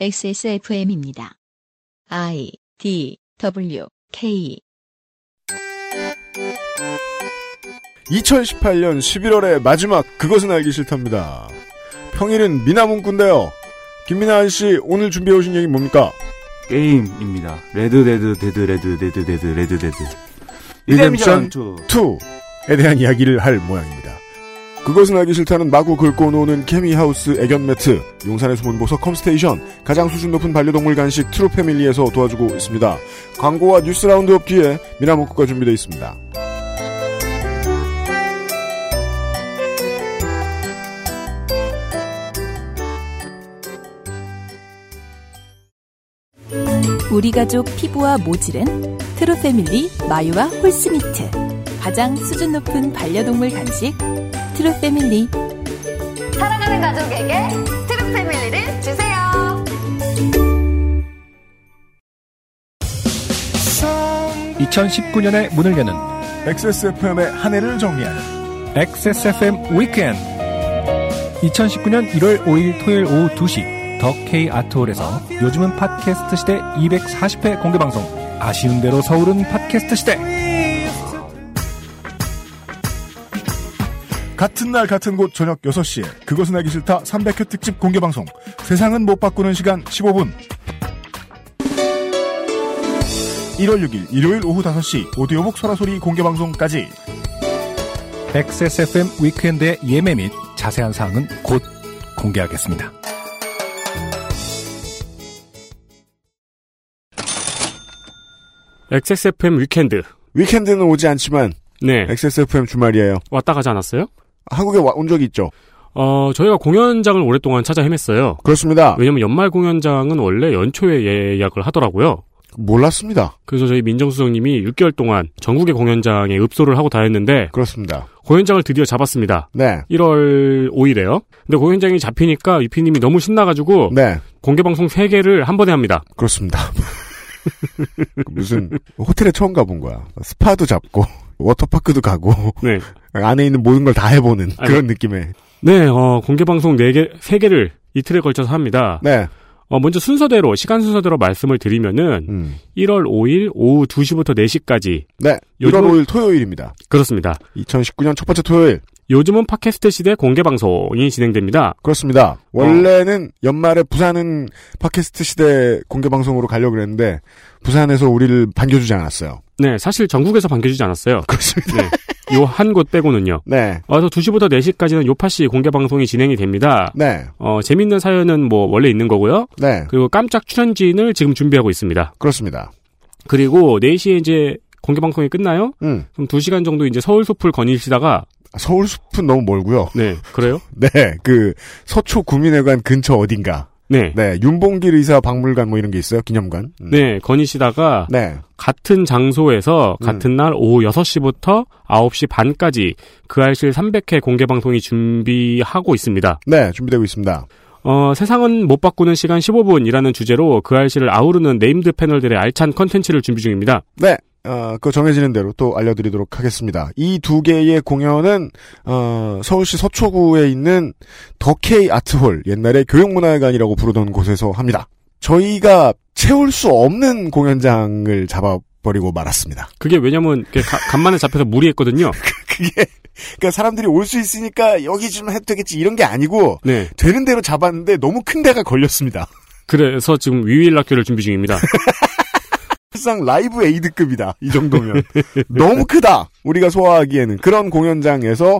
XSFM입니다. I D W K 2018년 11월의 마지막 그것은 알기 싫다입니다. 평일은 민하문구인데요. 김민하 아저씨 오늘 준비해 오신 얘기 뭡니까? 게임입니다. Red Dead Dead Red Dead Dead Red Dead. Redemption Two. 2에 대한 이야기를 할 모양입니다. 그것은 알기 싫다는 마구 긁고 노는 케미하우스 애견 매트, 용산의 숨은 보석 컴스테이션, 가장 수준 높은 반려동물 간식 True Family에서 도와주고 있습니다. 광고와 뉴스 round up 뒤에 민하문구가 준비되어 있습니다. 우리 가족 피부와 모질은 True Family 마유와 horse meat 가장 수준 높은 반려동물 간식 True Family. 사랑하는 가족에게 True Family를 주세요. 2019년의 문을 여는 XSFM의 한 해를 정리하는 XSFM weekend 2019년 1월 5일 토요일 오후 2시 The K 아트홀에서 요즘은 팟캐스트 시대 240회 공개 방송 아쉬운 대로 요즘은 팟캐스트 시대 같은 날 같은 곳 저녁 6시에 그것은 알기 싫다 300회 특집 공개방송 세상은 못 바꾸는 시간 15분 1월 6일 일요일 오후 5시 오디오북 소라소리 공개방송까지 XSFM 위켄드의 예매 및 자세한 사항은 곧 공개하겠습니다. XSFM 위켄드. 위켄드는 오지 않지만 네. XSFM 주말이에요 왔다 가지 않았어요? 한국에 와- 온 적이 있죠 어, 저희가 공연장을 오랫동안 찾아 헤맸어요. 그렇습니다 왜냐면 연말 공연장은 원래 연초에 예약을 하더라고요. 몰랐습니다 그래서 저희 민정수석님이 6개월 동안 전국의 공연장에 읍소를 하고 다녔는데 그렇습니다 공연장을 드디어 잡았습니다. 네 1월 5일에요. 근데 공연장이 잡히니까 유피님이 너무 신나가지고 네, 공개방송 3개를 한 번에 합니다. 그렇습니다 무슨 호텔에 처음 가본 거야 스파도 잡고 워터파크도 가고 네. 안에 있는 모든 걸 다 해보는 아니, 그런 느낌의 네, 어, 공개 방송 4개, 3개를 이틀에 걸쳐서 합니다. 네 어, 먼저 순서대로, 시간 순서대로 말씀을 드리면은, 음. 1월 5일 오후 2시부터 4시까지. 네, 요즘은- 1월 5일 토요일입니다. 그렇습니다. 2019년 첫 번째 토요일. 요즘은 팟캐스트 시대 공개 방송이 진행됩니다. 그렇습니다. 원래는 연말에 부산은 팟캐스트 시대 공개 방송으로 가려고 그랬는데 부산에서 우리를 반겨주지 않았어요. 네, 사실 전국에서 반겨주지 않았어요. 그렇습니다. 네. 요 한 곳 빼고는요. 네, 어서 2시부터 4시까지는 요파시 공개 방송이 진행이 됩니다. 네, 어, 재밌는 사연은 뭐 원래 있는 거고요. 네, 그리고 깜짝 출연진을 지금 준비하고 있습니다. 그렇습니다. 그리고 4시에 이제 공개 방송이 끝나요? 음, 그럼 2시간 정도 이제 서울 숲을 거니시다가, 서울 숲은 너무 멀고요. 네, 그래요? 네, 그 서초 구민회관 근처 어딘가. 네. 네, 윤봉길 의사 박물관 뭐 이런 게 있어요. 기념관. 음. 네, 거니시다가 네, 같은 장소에서 음. 같은 날 오후 6시부터 9시 반까지 그알싫 300회 공개 방송이 준비하고 있습니다. 네, 준비되고 있습니다. 어, 세상은 못 바꾸는 시간 15분이라는 주제로 그알싫을 아우르는 named 패널들의 알찬 컨텐츠를 준비 중입니다. 네. 어, 그 정해지는 대로 또 알려드리도록 하겠습니다. 이 두 개의 공연은 어, 서울시 서초구에 있는 더케이 아트홀 옛날에 교육문화회관이라고 부르던 곳에서 합니다. 저희가 채울 수 없는 공연장을 잡아버리고 말았습니다. 그게 왜냐면 가- 간만에 잡혀서 무리했거든요. 그게 그러니까 사람들이 올 수 있으니까 여기 좀 해도 되겠지 이런 게 아니고 네. 되는 대로 잡았는데 너무 큰 데가 걸렸습니다. 그래서 지금 위윌락교를 준비 중입니다. 사실상 라이브 에이드급이다. 이 정도면. 너무 크다. 우리가 소화하기에는. 그런 공연장에서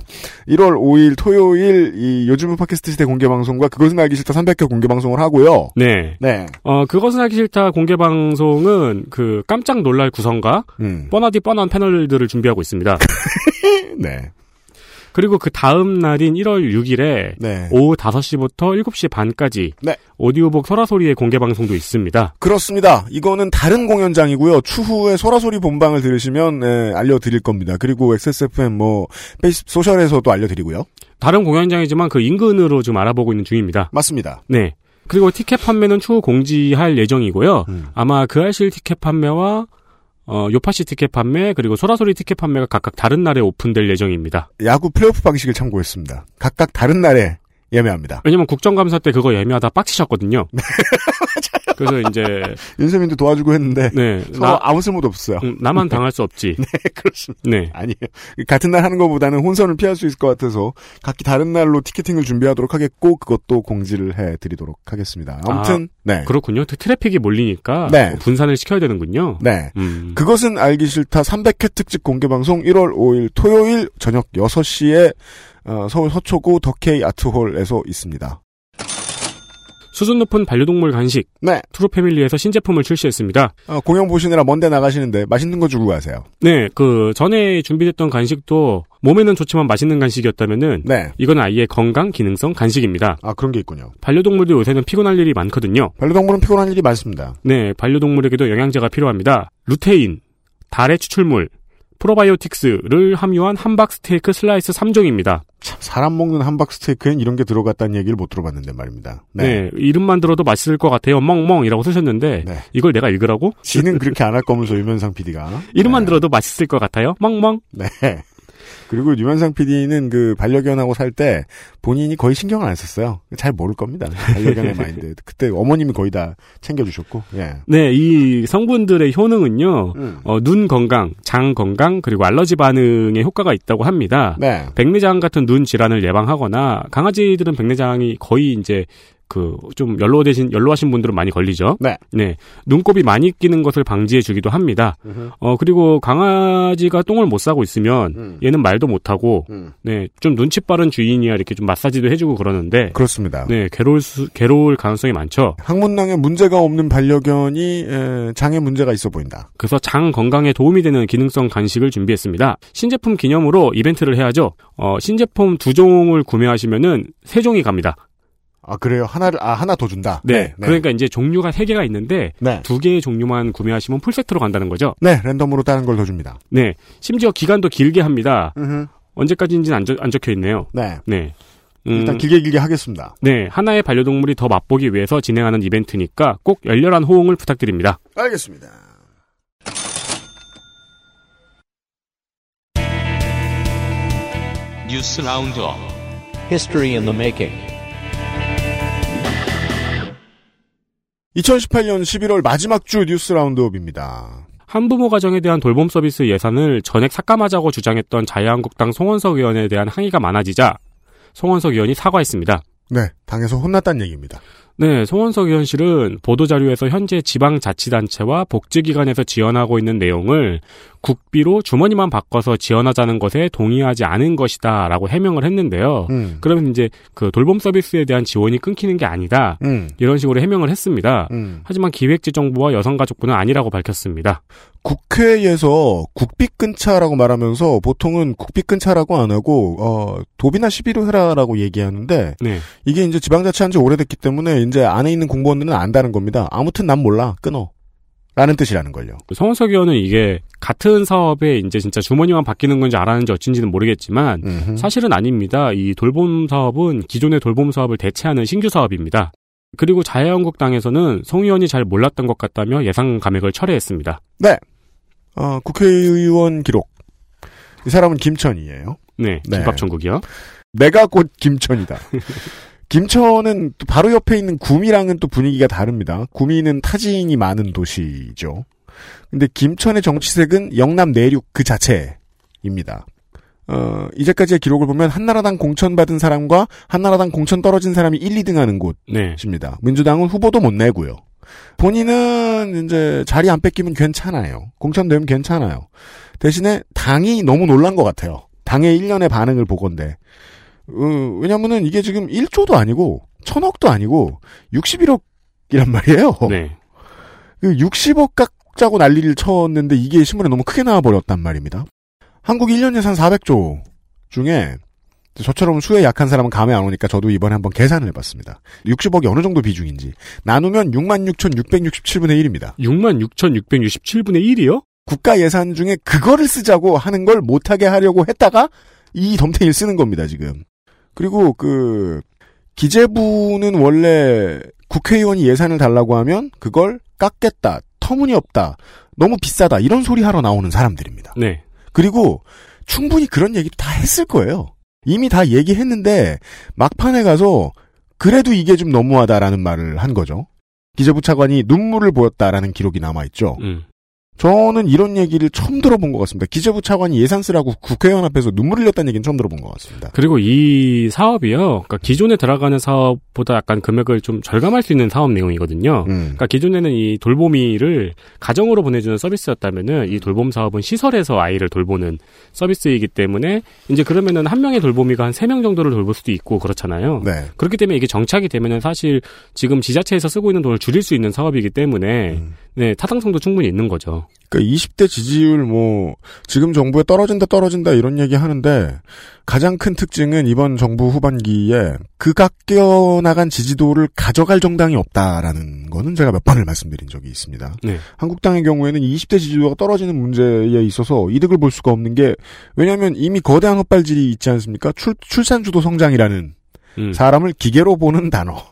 1월 5일 토요일 이 요즘은 팟캐스트 시대 공개방송과 그것은 알기 싫다 300회 공개방송을 하고요. 네. 네. 어, 그것은 하기 싫다 공개 방송은 그 깜짝 놀랄 구성과 음. 뻔하디 뻔한 패널들을 준비하고 있습니다. 네. 그리고 그 다음 날인 1월 6일에 네. 오후 5시부터 7시 반까지 네. 오디오북 소라소리의 공개 방송도 있습니다. 그렇습니다. 이거는 다른 공연장이고요. 추후에 소라소리 본방을 들으시면 예, 알려드릴 겁니다. 그리고 XSFM 뭐 페이스 소셜에서도 알려드리고요. 다른 공연장이지만 그 인근으로 지금 알아보고 있는 중입니다. 맞습니다. 네. 그리고 티켓 판매는 추후 공지할 예정이고요. 음. 아마 그알싫 티켓 판매와 어, 요팟시 티켓 판매 그리고 소라소리 티켓 판매가 각각 다른 날에 오픈될 예정입니다. 야구 플레이오프 방식을 참고했습니다. 각각 다른 날에 예매합니다. 왜냐면 국정감사 때 그거 예매하다 빡치셨거든요. 그래서 이제 윤세민도 도와주고 했는데 네, 나, 아무 쓸모도 없어요. 음, 나만 당할 수 없지. 네, 그렇습니다. 네. 아니에요. 같은 날 하는 것보다는 혼선을 피할 수 있을 것 같아서 각기 다른 날로 티켓팅을 준비하도록 하겠고 그것도 공지를 해 드리도록 하겠습니다. 아무튼 네, 그렇군요. 트래픽이 몰리니까 네. 분산을 시켜야 되는군요. 네. 음. 그것은 알기 싫다 300회 특집 공개 방송 1월 5일 토요일 저녁 6시에 어, 서울 서초구 더케이 아트홀에서 있습니다. 수준 높은 반려동물 간식 네. True Family에서 신제품을 출시했습니다. 어, 공연 보시느라 먼데 나가시는데 맛있는 거 주고 가세요. 네, 그 전에 준비됐던 간식도 몸에는 좋지만 맛있는 간식이었다면은 네. 이건 아이의 건강 기능성 간식입니다. 아 그런 게 있군요. 반려동물도 요새는 피곤할 일이 많거든요. 반려동물은 피곤한 일이 많습니다. 네, 반려동물에게도 영양제가 필요합니다. 루테인, 다래 추출물, 프로바이오틱스를 함유한 함박 스테이크 슬라이스 3종입니다. 참 사람 먹는 함박 스테이크엔 이런 게 들어갔다는 얘기를 못 들어봤는데 말입니다. 네. 이름만 들어도 맛있을 것 같아요. 멍멍이라고 쓰셨는데 네. 이걸 내가 읽으라고? 지는 그렇게 안 할 거면서 유면상 PD가 이름만 네. 들어도 맛있을 것 같아요. 멍멍. 네. 그리고 유면상 PD는 그 반려견하고 살 때 본인이 거의 신경을 안 썼어요. 잘 모를 겁니다. 반려견의 마인드. 그때 어머님이 거의 다 챙겨주셨고, 예. 네, 이 성분들의 효능은요. 음. 어, 눈 건강, 장 건강, 그리고 알러지 반응에 효과가 있다고 합니다. 네. 백내장 같은 눈 질환을 예방하거나 강아지들은 백내장이 거의 이제 그 좀 연로 대신 연로하신 분들은 많이 걸리죠. 네. 네. 눈곱이 많이 끼는 것을 방지해 주기도 합니다. 어 그리고 강아지가 똥을 못 싸고 있으면 음. 얘는 말도 못 하고 음. 네, 좀 눈치 빠른 주인이야 이렇게 좀 마사지도 해 주고 그러는데 그렇습니다. 네, 괴로울 수, 괴로울 가능성이 많죠. 항문낭에 문제가 없는 반려견이 에, 장에 문제가 있어 보인다. 그래서 장 건강에 도움이 되는 기능성 간식을 준비했습니다. 신제품 기념으로 이벤트를 해야죠. 어, 신제품 두 종을 구매하시면은 세 종이 갑니다. 아 그래요? 하나를 아 하나 더 준다. 네. 그러니까 이제 종류가 세 개가 있는데 네. 두 개의 종류만 구매하시면 풀 세트로 간다는 거죠. 네, 랜덤으로 다른 걸 더 줍니다. 네. 심지어 기간도 길게 합니다. 언제까지인지는 안, 적- 안 적혀 있네요. 네. 네. 음, 일단 길게 길게 하겠습니다. 네. 하나의 반려동물이 더 맛보기 위해서 진행하는 이벤트니까 꼭 열렬한 호응을 부탁드립니다. 알겠습니다. 뉴스 roundup History in the making. 2018년 11월 마지막 주 뉴스 roundup입니다. 한부모 가정에 대한 돌봄 서비스 예산을 전액 삭감하자고 주장했던 자유한국당 송언석 의원에 대한 항의가 많아지자 송언석 의원이 사과했습니다. 네, 당에서 혼났다는 얘기입니다. 네, 송언석 의원실은 보도자료에서 현재 지방자치단체와 복지기관에서 지원하고 있는 내용을 국비로 주머니만 바꿔서 지원하자는 것에 동의하지 않은 것이다 라고 해명을 했는데요. 음. 그러면 이제 그 돌봄 서비스에 대한 지원이 끊기는 게 아니다. 음. 이런 식으로 해명을 했습니다. 음. 하지만 기획재정부와 여성가족부는 아니라고 밝혔습니다. 국회에서 국비 끊자라고 말하면서 보통은 국비 끊자라고 안 하고 어 도비나 시비로 해라라고 얘기하는데 네. 이게 이제 지방자치한 지 오래됐기 때문에 이제 안에 있는 공무원들은 안다는 겁니다. 아무튼 난 몰라 끊어. 라는 뜻이라는 걸요. 송원석 의원은 이게 같은 사업에 이제 진짜 주머니만 바뀌는 건지 알았는지 어쩐지는 모르겠지만 음흠. 사실은 아닙니다. 이 돌봄 사업은 기존의 돌봄 사업을 대체하는 신규 사업입니다. 그리고 자유한국당에서는 송 의원이 잘 몰랐던 것 같다며 예상 감액을 철회했습니다. 네. 어, 국회의원 기록. 이 사람은 김천이에요. 네, 네. 김밥천국이요. 내가 곧 김천이다. 김천은 또 바로 옆에 있는 구미랑은 또 분위기가 다릅니다. 구미는 타지인이 많은 도시죠. 근데 김천의 정치색은 영남 내륙 그 자체입니다. 어, 이제까지의 기록을 보면 한나라당 공천 받은 사람과 한나라당 공천 떨어진 사람이 1, 2등 하는 네. 곳입니다. 민주당은 후보도 못 내고요. 본인은 이제 자리 안 뺏기면 괜찮아요. 공천되면 괜찮아요. 대신에 당이 너무 놀란 것 같아요. 당의 1년의 반응을 보건데. 어, 왜냐면은 이게 지금 1조도 아니고, 천억도 아니고, 61억이란 말이에요. 네. 그 60억 깎 자고 난리를 쳤는데 이게 신문에 너무 크게 나와버렸단 말입니다. 한국 1년 예산 400조 중에 저처럼 수에 약한 사람은 감이 안 오니까 저도 이번에 한번 계산을 해봤습니다. 60억이 어느 정도 비중인지. 나누면 66,667분의 1입니다. 66,667분의 1이요? 국가 예산 중에 그거를 쓰자고 하는 걸 못하게 하려고 했다가 이 덤탱이를 쓰는 겁니다, 지금. 그리고 그, 기재부는 원래 국회의원이 예산을 달라고 하면 그걸 깎겠다, 터무니없다, 너무 비싸다, 이런 소리 하러 나오는 사람들입니다. 네. 그리고 충분히 그런 얘기도 다 했을 거예요. 이미 다 얘기했는데 막판에 가서 그래도 이게 좀 너무하다라는 말을 한 거죠. 기재부 차관이 눈물을 보였다라는 기록이 남아 있죠. 음. 저는 이런 얘기를 처음 들어본 것 같습니다. 기재부 차관이 예산 쓰라고 국회의원 앞에서 눈물 흘렸다는 얘기는 처음 들어본 것 같습니다. 그리고 이 사업이요. 그러니까 기존에 들어가는 사업보다 약간 금액을 좀 절감할 수 있는 사업 내용이거든요. 음. 그러니까 기존에는 이 돌보미를 가정으로 보내주는 서비스였다면은 이 돌봄 사업은 시설에서 아이를 돌보는 서비스이기 때문에 이제 그러면은 한 명의 돌보미가 한 세 명 정도를 돌볼 수도 있고 그렇잖아요. 네. 그렇기 때문에 이게 정착이 되면은 사실 지금 지자체에서 쓰고 있는 돈을 줄일 수 있는 사업이기 때문에 음. 네 타당성도 충분히 있는 거죠. 그러니까 20대 지지율 뭐 지금 정부에 떨어진다 떨어진다 이런 얘기 하는데 가장 큰 특징은 이번 정부 후반기에 그 깎여 나간 지지도를 가져갈 정당이 없다라는 거는 제가 몇 번을 말씀드린 적이 있습니다. 네. 한국당의 경우에는 20대 지지도가 떨어지는 문제에 있어서 이득을 볼 수가 없는 게 왜냐하면 이미 거대한 헛발질이 있지 않습니까? 출, 출산주도 성장이라는 음. 사람을 기계로 보는 단어.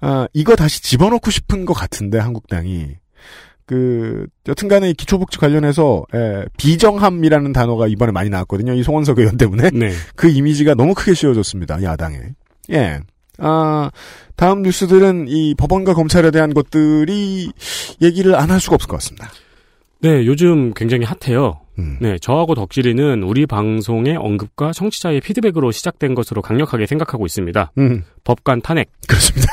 아, 이거 다시 집어넣고 싶은 것 같은데, 한국당이. 그, 여튼간에 이 기초복지 관련해서, 에, 비정함이라는 단어가 이번에 많이 나왔거든요. 이 송원석 의원 때문에. 네. 그 이미지가 너무 크게 씌워졌습니다. 야당에. 예. 아, 다음 뉴스들은 이 법원과 검찰에 대한 것들이 얘기를 안 할 수가 없을 것 같습니다. 네, 요즘 굉장히 핫해요. 음. 네, 저하고 덕질이는 우리 방송의 언급과 청취자의 피드백으로 시작된 것으로 강력하게 생각하고 있습니다. 음, 법관 탄핵. 그렇습니다.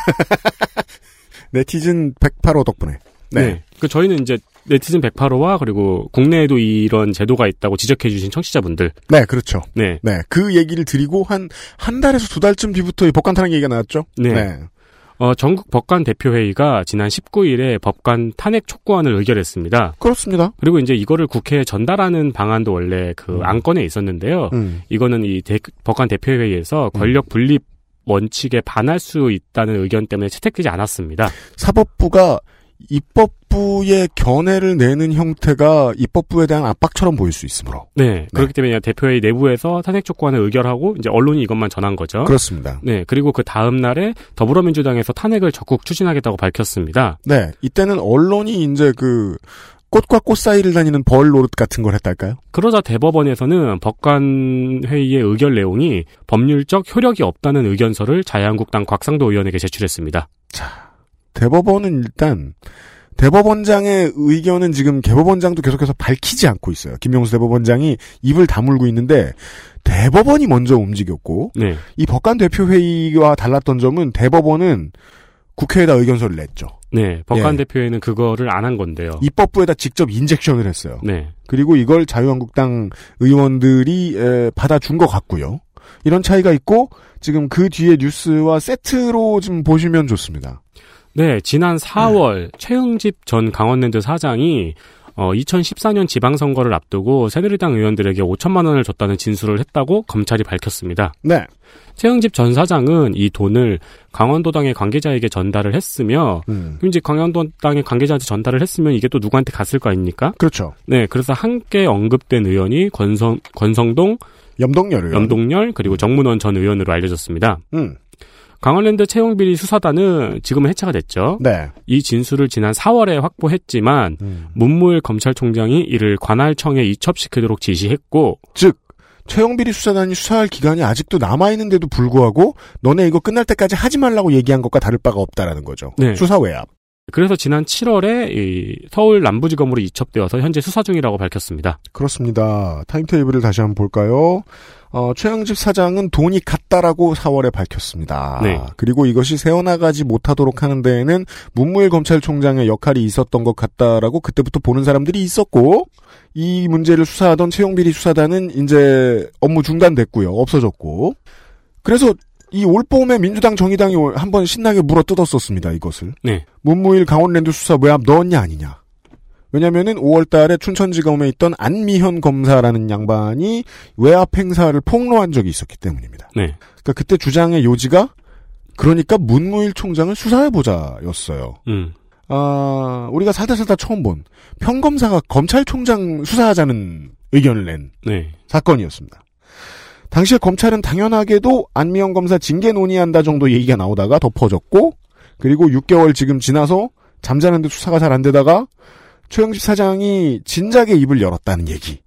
네티즌 108호 덕분에. 네. 그 저희는 이제 네티즌 108호와 그리고 국내에도 이런 제도가 있다고 지적해 주신 청취자분들. 네, 그렇죠. 네. 네, 그 얘기를 드리고 한, 한 달에서 두 달쯤 뒤부터 이 법관 탄핵 얘기가 나왔죠? 네. 어, 전국 법관 대표회의가 지난 19일에 법관 탄핵 촉구안을 의결했습니다. 그렇습니다. 그리고 이제 이거를 국회에 전달하는 방안도 원래 그 음. 안건에 있었는데요. 음. 이거는 이 대- 법관 대표회의에서 권력 분립 원칙에 반할 수 있다는 의견 때문에 채택되지 않았습니다. 사법부가 입법부의 견해를 내는 형태가 입법부에 대한 압박처럼 보일 수 있으므로. 네, 그렇기 때문에 대표회의 내부에서 탄핵 촉구안을 의결하고 이제 언론이 이것만 전한 거죠. 그렇습니다. 네, 그리고 그 다음 날에 더불어민주당에서 탄핵을 적극 추진하겠다고 밝혔습니다. 네, 이때는 언론이 이제 그, 꽃과 꽃 사이를 다니는 벌 노릇 같은 걸 했달까요? 그러자 대법원에서는 법관 회의의 의결 내용이 법률적 효력이 없다는 의견서를 자유한국당 곽상도 의원에게 제출했습니다. 대법원은 일단, 대법원장의 의견은 지금 대법원장도 계속해서 밝히지 않고 있어요. 김용수 대법원장이 입을 다물고 있는데, 대법원이 먼저 움직였고, 네, 이 법관 대표 회의와 달랐던 점은 대법원은 국회에다 의견서를 냈죠. 네, 법관 예. 대표회는 그거를 안 한 건데요. 입법부에다 직접 인젝션을 했어요. 네, 그리고 이걸 자유한국당 의원들이 에, 받아준 것 같고요. 이런 차이가 있고 지금 그 뒤에 뉴스와 세트로 좀 보시면 좋습니다. 네, 지난 4월 최흥집 전 강원랜드 사장이 어, 2014년 지방선거를 앞두고 새누리당 의원들에게 5천만 원을 줬다는 진술을 했다고 검찰이 밝혔습니다. 네. 최흥집 전 사장은 이 돈을 강원도당의 관계자에게 전달을 했으며 음, 이제 강원도당의 관계자한테 전달을 했으면 이게 또 누구한테 갔을 거 아닙니까? 그렇죠. 네, 그래서 함께 언급된 의원이 권성, 권성동, 염동열을. 염동열, 그리고 정문원 전 의원으로 알려졌습니다. 음, 강원랜드 채용비리 수사단은 지금은 해체가 됐죠. 네. 이 진술을 지난 4월에 확보했지만 음. 문무일 검찰총장이 이를 관할청에 이첩시키도록 지시했고 즉 최영비리 수사단이 수사할 기간이 아직도 남아 있는데도 불구하고 너네 이거 끝날 때까지 하지 말라고 얘기한 것과 다를 바가 없다라는 거죠. 네. 수사 외압. 그래서 지난 7월에 이 서울 남부지검으로 이첩되어서 현재 수사 중이라고 밝혔습니다. 그렇습니다. 타임테이블을 다시 한번 볼까요? 어, 최영집 사장은 돈이 갔다라고 4월에 밝혔습니다. 네. 그리고 이것이 새어나가지 못하도록 하는 데에는 문무일 검찰총장의 역할이 있었던 것 같다라고 그때부터 보는 사람들이 있었고, 이 문제를 수사하던 최영비리 수사단은 이제 업무 중단됐고요. 없어졌고. 그래서 이 올봄에 민주당 정의당이 한 번 신나게 물어 뜯었었습니다. 이것을. 네. 문무일 강원랜드 수사 외압 넣었냐 아니냐. 왜냐면은 5월 달에 춘천지검에 있던 안미현 검사라는 양반이 외압 행사를 폭로한 적이 있었기 때문입니다. 네. 그러니까 그때 주장의 요지가 그러니까 문무일 총장을 수사해보자였어요. 음. 아, 우리가 살다 살다 처음 본 평검사가 검찰총장 수사하자는 의견을 낸 네. 사건이었습니다. 당시에 검찰은 당연하게도 안미영 검사 징계 논의한다 정도 얘기가 나오다가 덮어졌고, 그리고 6개월 지금 지나서 잠자는데 수사가 잘 안 되다가 최흥집 사장이 진작에 입을 열었다는 얘기.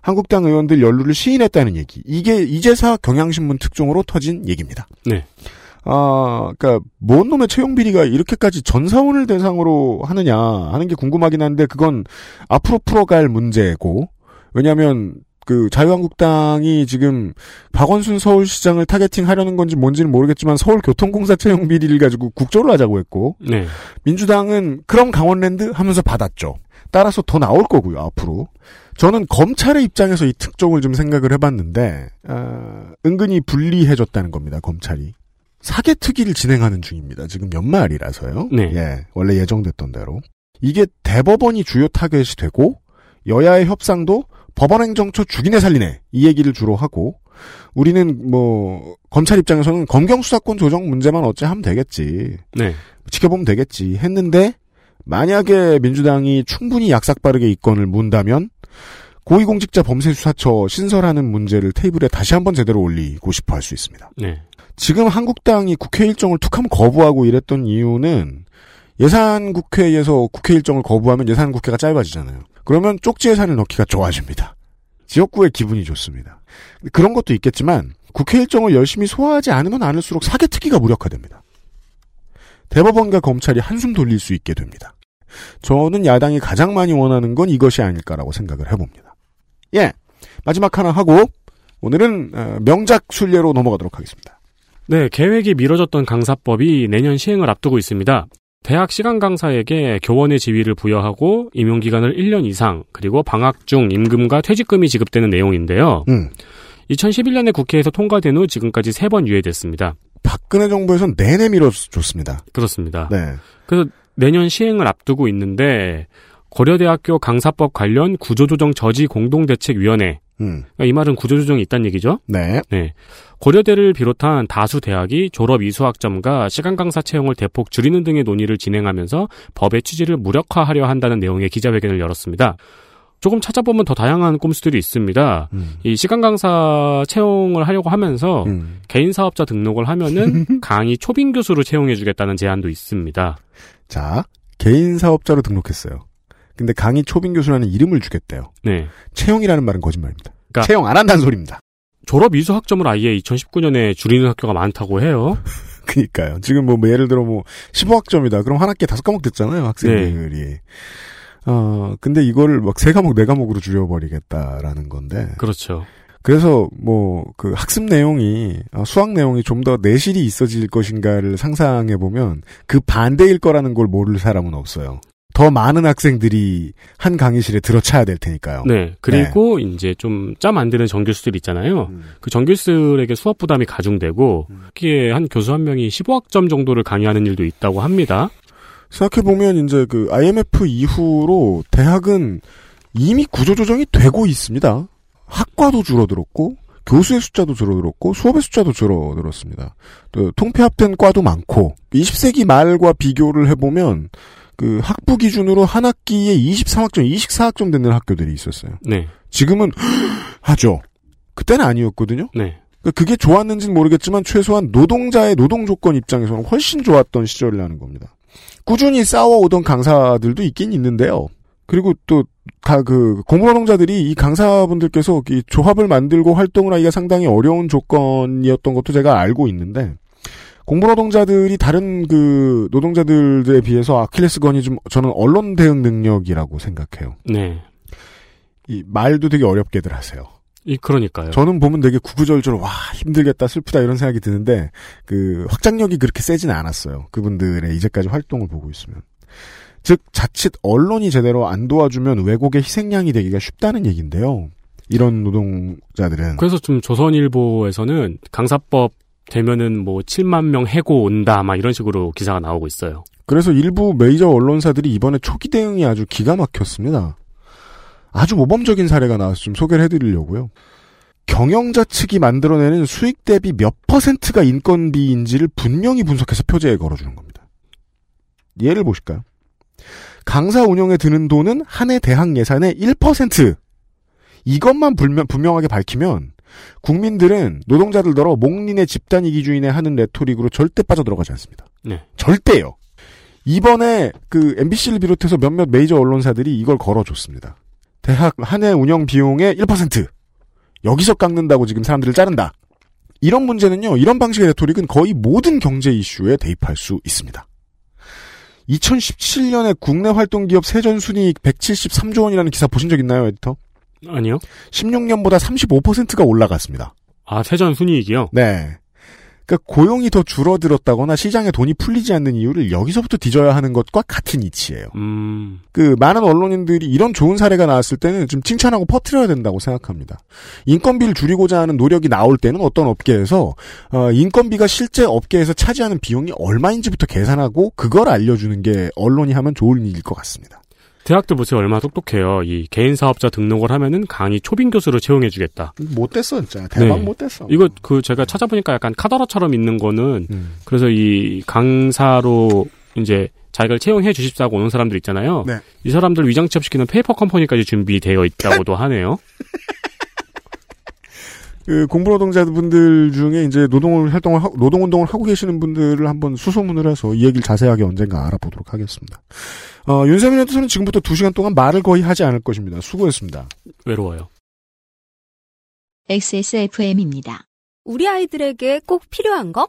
한국당 의원들 연루를 시인했다는 얘기. 이게 이제사 경향신문 특종으로 터진 얘기입니다. 네. 아, 그니까, 뭔 놈의 채용 비리가 이렇게까지 전사원을 대상으로 하느냐 하는 게 궁금하긴 한데, 그건 앞으로 풀어갈 문제고, 왜냐면, 그, 자유한국당이 지금, 박원순 서울시장을 targeting 하려는 건지 뭔지는 모르겠지만, 서울교통공사 채용 비리를 가지고 국조를 하자고 했고, 네. 민주당은 그럼 강원랜드 하면서 받았죠. 따라서 더 나올 거고요, 앞으로. 저는 검찰의 입장에서 이 특종을 좀 생각을 해봤는데, 아, 은근히 불리해졌다는 겁니다, 검찰이. 사개특위를 진행하는 중입니다. 지금 연말이라서요. 네. 예, 원래 예정됐던 대로. 이게 대법원이 주요 타겟이 되고, 여야의 협상도 법원행정처 죽이네 살리네 이 얘기를 주로 하고 우리는 뭐 검찰 입장에서는 검경 수사권 조정 문제만 어째 하면 되겠지 네. 지켜보면 되겠지 했는데 만약에 민주당이 충분히 약삭빠르게 이건을 문다면 고위공직자 범죄수사처 신설하는 문제를 테이블에 다시 한번 제대로 올리고 싶어 할 수 있습니다. 네. 지금 한국당이 국회 일정을 툭하면 거부하고 이랬던 이유는 예산 국회에서 국회 일정을 거부하면 예산 국회가 짧아지잖아요. 그러면 쪽지 예산을 넣기가 좋아집니다. 지역구의 기분이 좋습니다. 그런 것도 있겠지만 국회 일정을 열심히 소화하지 않으면 않을수록 사개특위가 무력화됩니다. 대법원과 검찰이 한숨 돌릴 수 있게 됩니다. 저는 야당이 가장 많이 원하는 건 이것이 아닐까라고 생각을 해봅니다. 예. 마지막 하나 하고 오늘은 어, 명작 순례로 넘어가도록 하겠습니다. 네, 계획이 미뤄졌던 강사법이 내년 시행을 앞두고 있습니다. 대학 시간 강사에게 교원의 지위를 부여하고 임용 기간을 1년 이상, 그리고 방학 중 임금과 퇴직금이 지급되는 내용인데요. 음. 2011년에 국회에서 통과된 후 지금까지 세 번 유예됐습니다. 박근혜 정부에선 내내 밀어줬습니다. 그렇습니다. 네. 그래서 내년 시행을 앞두고 있는데 고려대학교 강사법 관련 구조조정 저지 공동대책위원회 음. 그러니까 이 말은 구조조정이 있다는 얘기죠. 네. 네. 고려대를 비롯한 다수 대학이 졸업 이수학점과 시간 강사 채용을 대폭 줄이는 등의 논의를 진행하면서 법의 취지를 무력화하려 한다는 내용의 기자회견을 열었습니다. 조금 찾아보면 더 다양한 꼼수들이 있습니다. 음. 이 시간 강사 채용을 하려고 하면서 음. 개인 사업자 등록을 하면은 강의 초빙 교수로 채용해 주겠다는 제안도 있습니다. 자, 개인 사업자로 등록했어요. 근데 강의 초빙 교수라는 이름을 주겠대요. 네. 채용이라는 말은 거짓말입니다. 그러니까- 채용 안 한다는 소리입니다. 졸업 이수 학점을 아예 2019년에 줄이는 학교가 많다고 해요. 그니까요. 지금 뭐, 뭐 예를 들어 뭐 15학점이다. 그럼 한 학기에 다섯 과목 됐잖아요. 학생들이. 어, 근데 이거를 막 세 과목, 네 과목으로 줄여버리겠다라는 건데. 그렇죠. 그래서 뭐 그 학습 내용이 어, 수학 내용이 좀 더 내실이 있어질 것인가를 상상해 보면 그 반대일 거라는 걸 모를 사람은 없어요. 더 많은 학생들이 한 강의실에 들어차야 될 테니까요. 네. 그리고 이제 좀짜 만드는 정교수들 있잖아요. 음. 그 정교수들에게 수업 부담이 가중되고 거기에 한 교수 한 명이 15학점 정도를 강의하는 일도 있다고 합니다. 생각해 보면 이제 그 IMF 이후로 대학은 이미 구조 조정이 되고 있습니다. 학과도 줄어들었고 교수의 숫자도 줄어들었고 수업의 숫자도 줄어들었습니다. 또 통폐합된 과도 많고 20세기 말과 비교를 해보면 그 학부 기준으로 한 학기에 23학점, 24학점 되는 학교들이 있었어요. 네. 지금은 하죠. 그때는 아니었거든요. 네. 그러니까 그게 좋았는지는 모르겠지만 최소한 노동자의 노동 조건 입장에서는 훨씬 좋았던 시절이라는 겁니다. 꾸준히 싸워오던 강사들도 있긴 있는데요. 그리고 또 다 그 공무노동자들이 이 강사분들께서 이 조합을 만들고 활동을 하기가 상당히 어려운 조건이었던 것도 제가 알고 있는데 공무노동자들이 다른 그 노동자들에 비해서 아킬레스건이 좀 저는 언론 대응 능력이라고 생각해요. 네. 이 말도 되게 어렵게들 하세요. 이 그러니까요. 저는 보면 되게 구구절절 와 힘들겠다 슬프다 이런 생각이 드는데 그 확장력이 그렇게 세지는 않았어요. 그분들의 이제까지 활동을 보고 있으면 즉 자칫 언론이 제대로 안 도와주면 왜곡의 희생양이 되기가 쉽다는 얘기인데요. 이런 노동자들은 그래서 좀 조선일보에서는 강사법 되면은 뭐 7만 명 해고 온다 막 이런 식으로 기사가 나오고 있어요. 그래서 일부 메이저 언론사들이 이번에 초기 대응이 아주 기가 막혔습니다. 아주 모범적인 사례가 나와서 좀 소개를 해드리려고요. 경영자 측이 만들어내는 수익 대비 몇 퍼센트가 인건비인지를 분명히 분석해서 표제에 걸어주는 겁니다. 예를 보실까요? 강사 운영에 드는 돈은 한 해 대학 예산의 1%. 이것만 불명, 분명하게 밝히면 국민들은 노동자들더러 목린의 집단 이기주의네 하는 rhetoric으로 절대 빠져들어가지 않습니다. 네. 절대요. 이번에 그 MBC를 비롯해서 몇몇 메이저 언론사들이 이걸 걸어줬습니다. 대학 한 해 운영 비용의 1% 여기서 깎는다고 지금 사람들을 자른다. 이런 문제는요. 이런 방식의 rhetoric은 거의 모든 경제 이슈에 대입할 수 있습니다. 2017년에 국내 활동 기업 세전 순이익 173조 원이라는 기사 보신 적 있나요, 에디터? 아니요. 16년보다 35%가 올라갔습니다. 아, 세전 순이익이요? 네. 그러니까 고용이 더 줄어들었다거나 시장에 돈이 풀리지 않는 이유를 여기서부터 뒤져야 하는 것과 같은 이치예요. 음, 그 많은 언론인들이 이런 좋은 사례가 나왔을 때는 좀 칭찬하고 퍼뜨려야 된다고 생각합니다. 인건비를 줄이고자 하는 노력이 나올 때는 어떤 업계에서 어, 인건비가 실제 업계에서 차지하는 비용이 얼마인지부터 계산하고 그걸 알려주는 게 언론이 하면 좋은 일일 것 같습니다. 대학들 보세요. 얼마나 똑똑해요. 이 개인 사업자 등록을 하면은 강의 초빙 교수로 채용해 주겠다. 못 됐어 진짜 대박 네. 못 됐어. 이거 그 제가 찾아보니까 약간 카더라처럼 있는 거는 음. 그래서 이 강사로 이제 자기를 채용해 주십사고 오는 사람들 있잖아요. 네. 이 사람들 위장 취업시키는 페이퍼 컴퍼니까지 준비되어 있다고도 하네요. 그 공부노동자분들 중에 이제 노동을 활동을 하- 노동 운동을 하고 계시는 분들을 한번 수소문을 해서 이 얘기를 자세하게 언젠가 알아보도록 하겠습니다. 어, 윤세민 에디터는 지금부터 2 시간 동안 말을 거의 하지 않을 것입니다. 수고했습니다. 외로워요. XSFM입니다. 우리 아이들에게 꼭 필요한 거?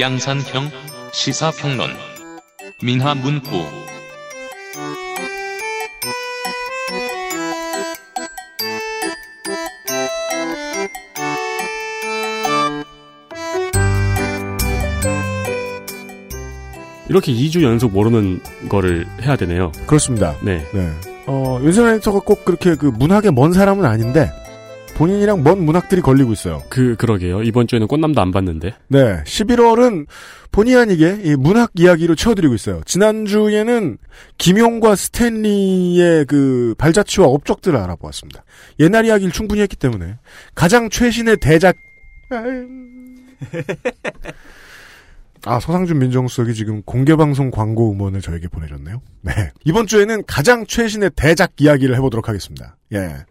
양산형 시사평론 민하문구 이렇게 2주 연속 모르는 거를 해야 되네요. 그렇습니다. 네. 네. 어, 윤세민 에디터가 꼭 그렇게 그 문학에 먼 사람은 아닌데 본인이랑 먼 문학들이 걸리고 있어요. 그, 그러게요. 이번 주에는 꽃남도 안 봤는데. 네. 11월은 본의 아니게 이 문학 이야기로 채워드리고 있어요. 지난 주에는 김용과 스탠리의 그 발자취와 업적들을 알아보았습니다. 옛날 이야기를 충분히 했기 때문에 가장 최신의 대작 아, 서상준 민정수석이 지금 공개방송 광고 음원을 저에게 보내줬네요. 네. 이번 주에는 가장 최신의 대작 이야기를 해보도록 하겠습니다. 예.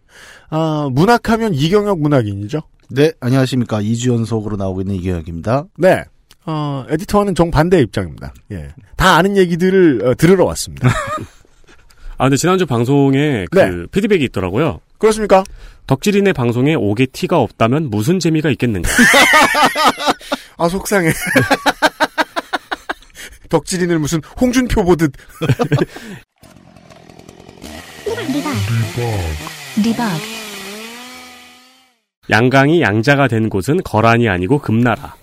아, 문학하면 이경혁 문학인이죠? 네, 안녕하십니까. 2주 연속으로 나오고 있는 이경혁입니다. 네. 어, 에디터와는 정반대의 입장입니다. 예. 다 아는 얘기들을 어, 들으러 왔습니다. 아, 근데 지난주 방송에 그 네. 피드백이 있더라고요. 그렇습니까? 덕질인의 방송에 옥에 티가 없다면 무슨 재미가 있겠는가. 아, 속상해. 덕질인을 무슨 홍준표 보듯. 리 박 양강이 양자가 된 곳은 거란이 아니고 금나라.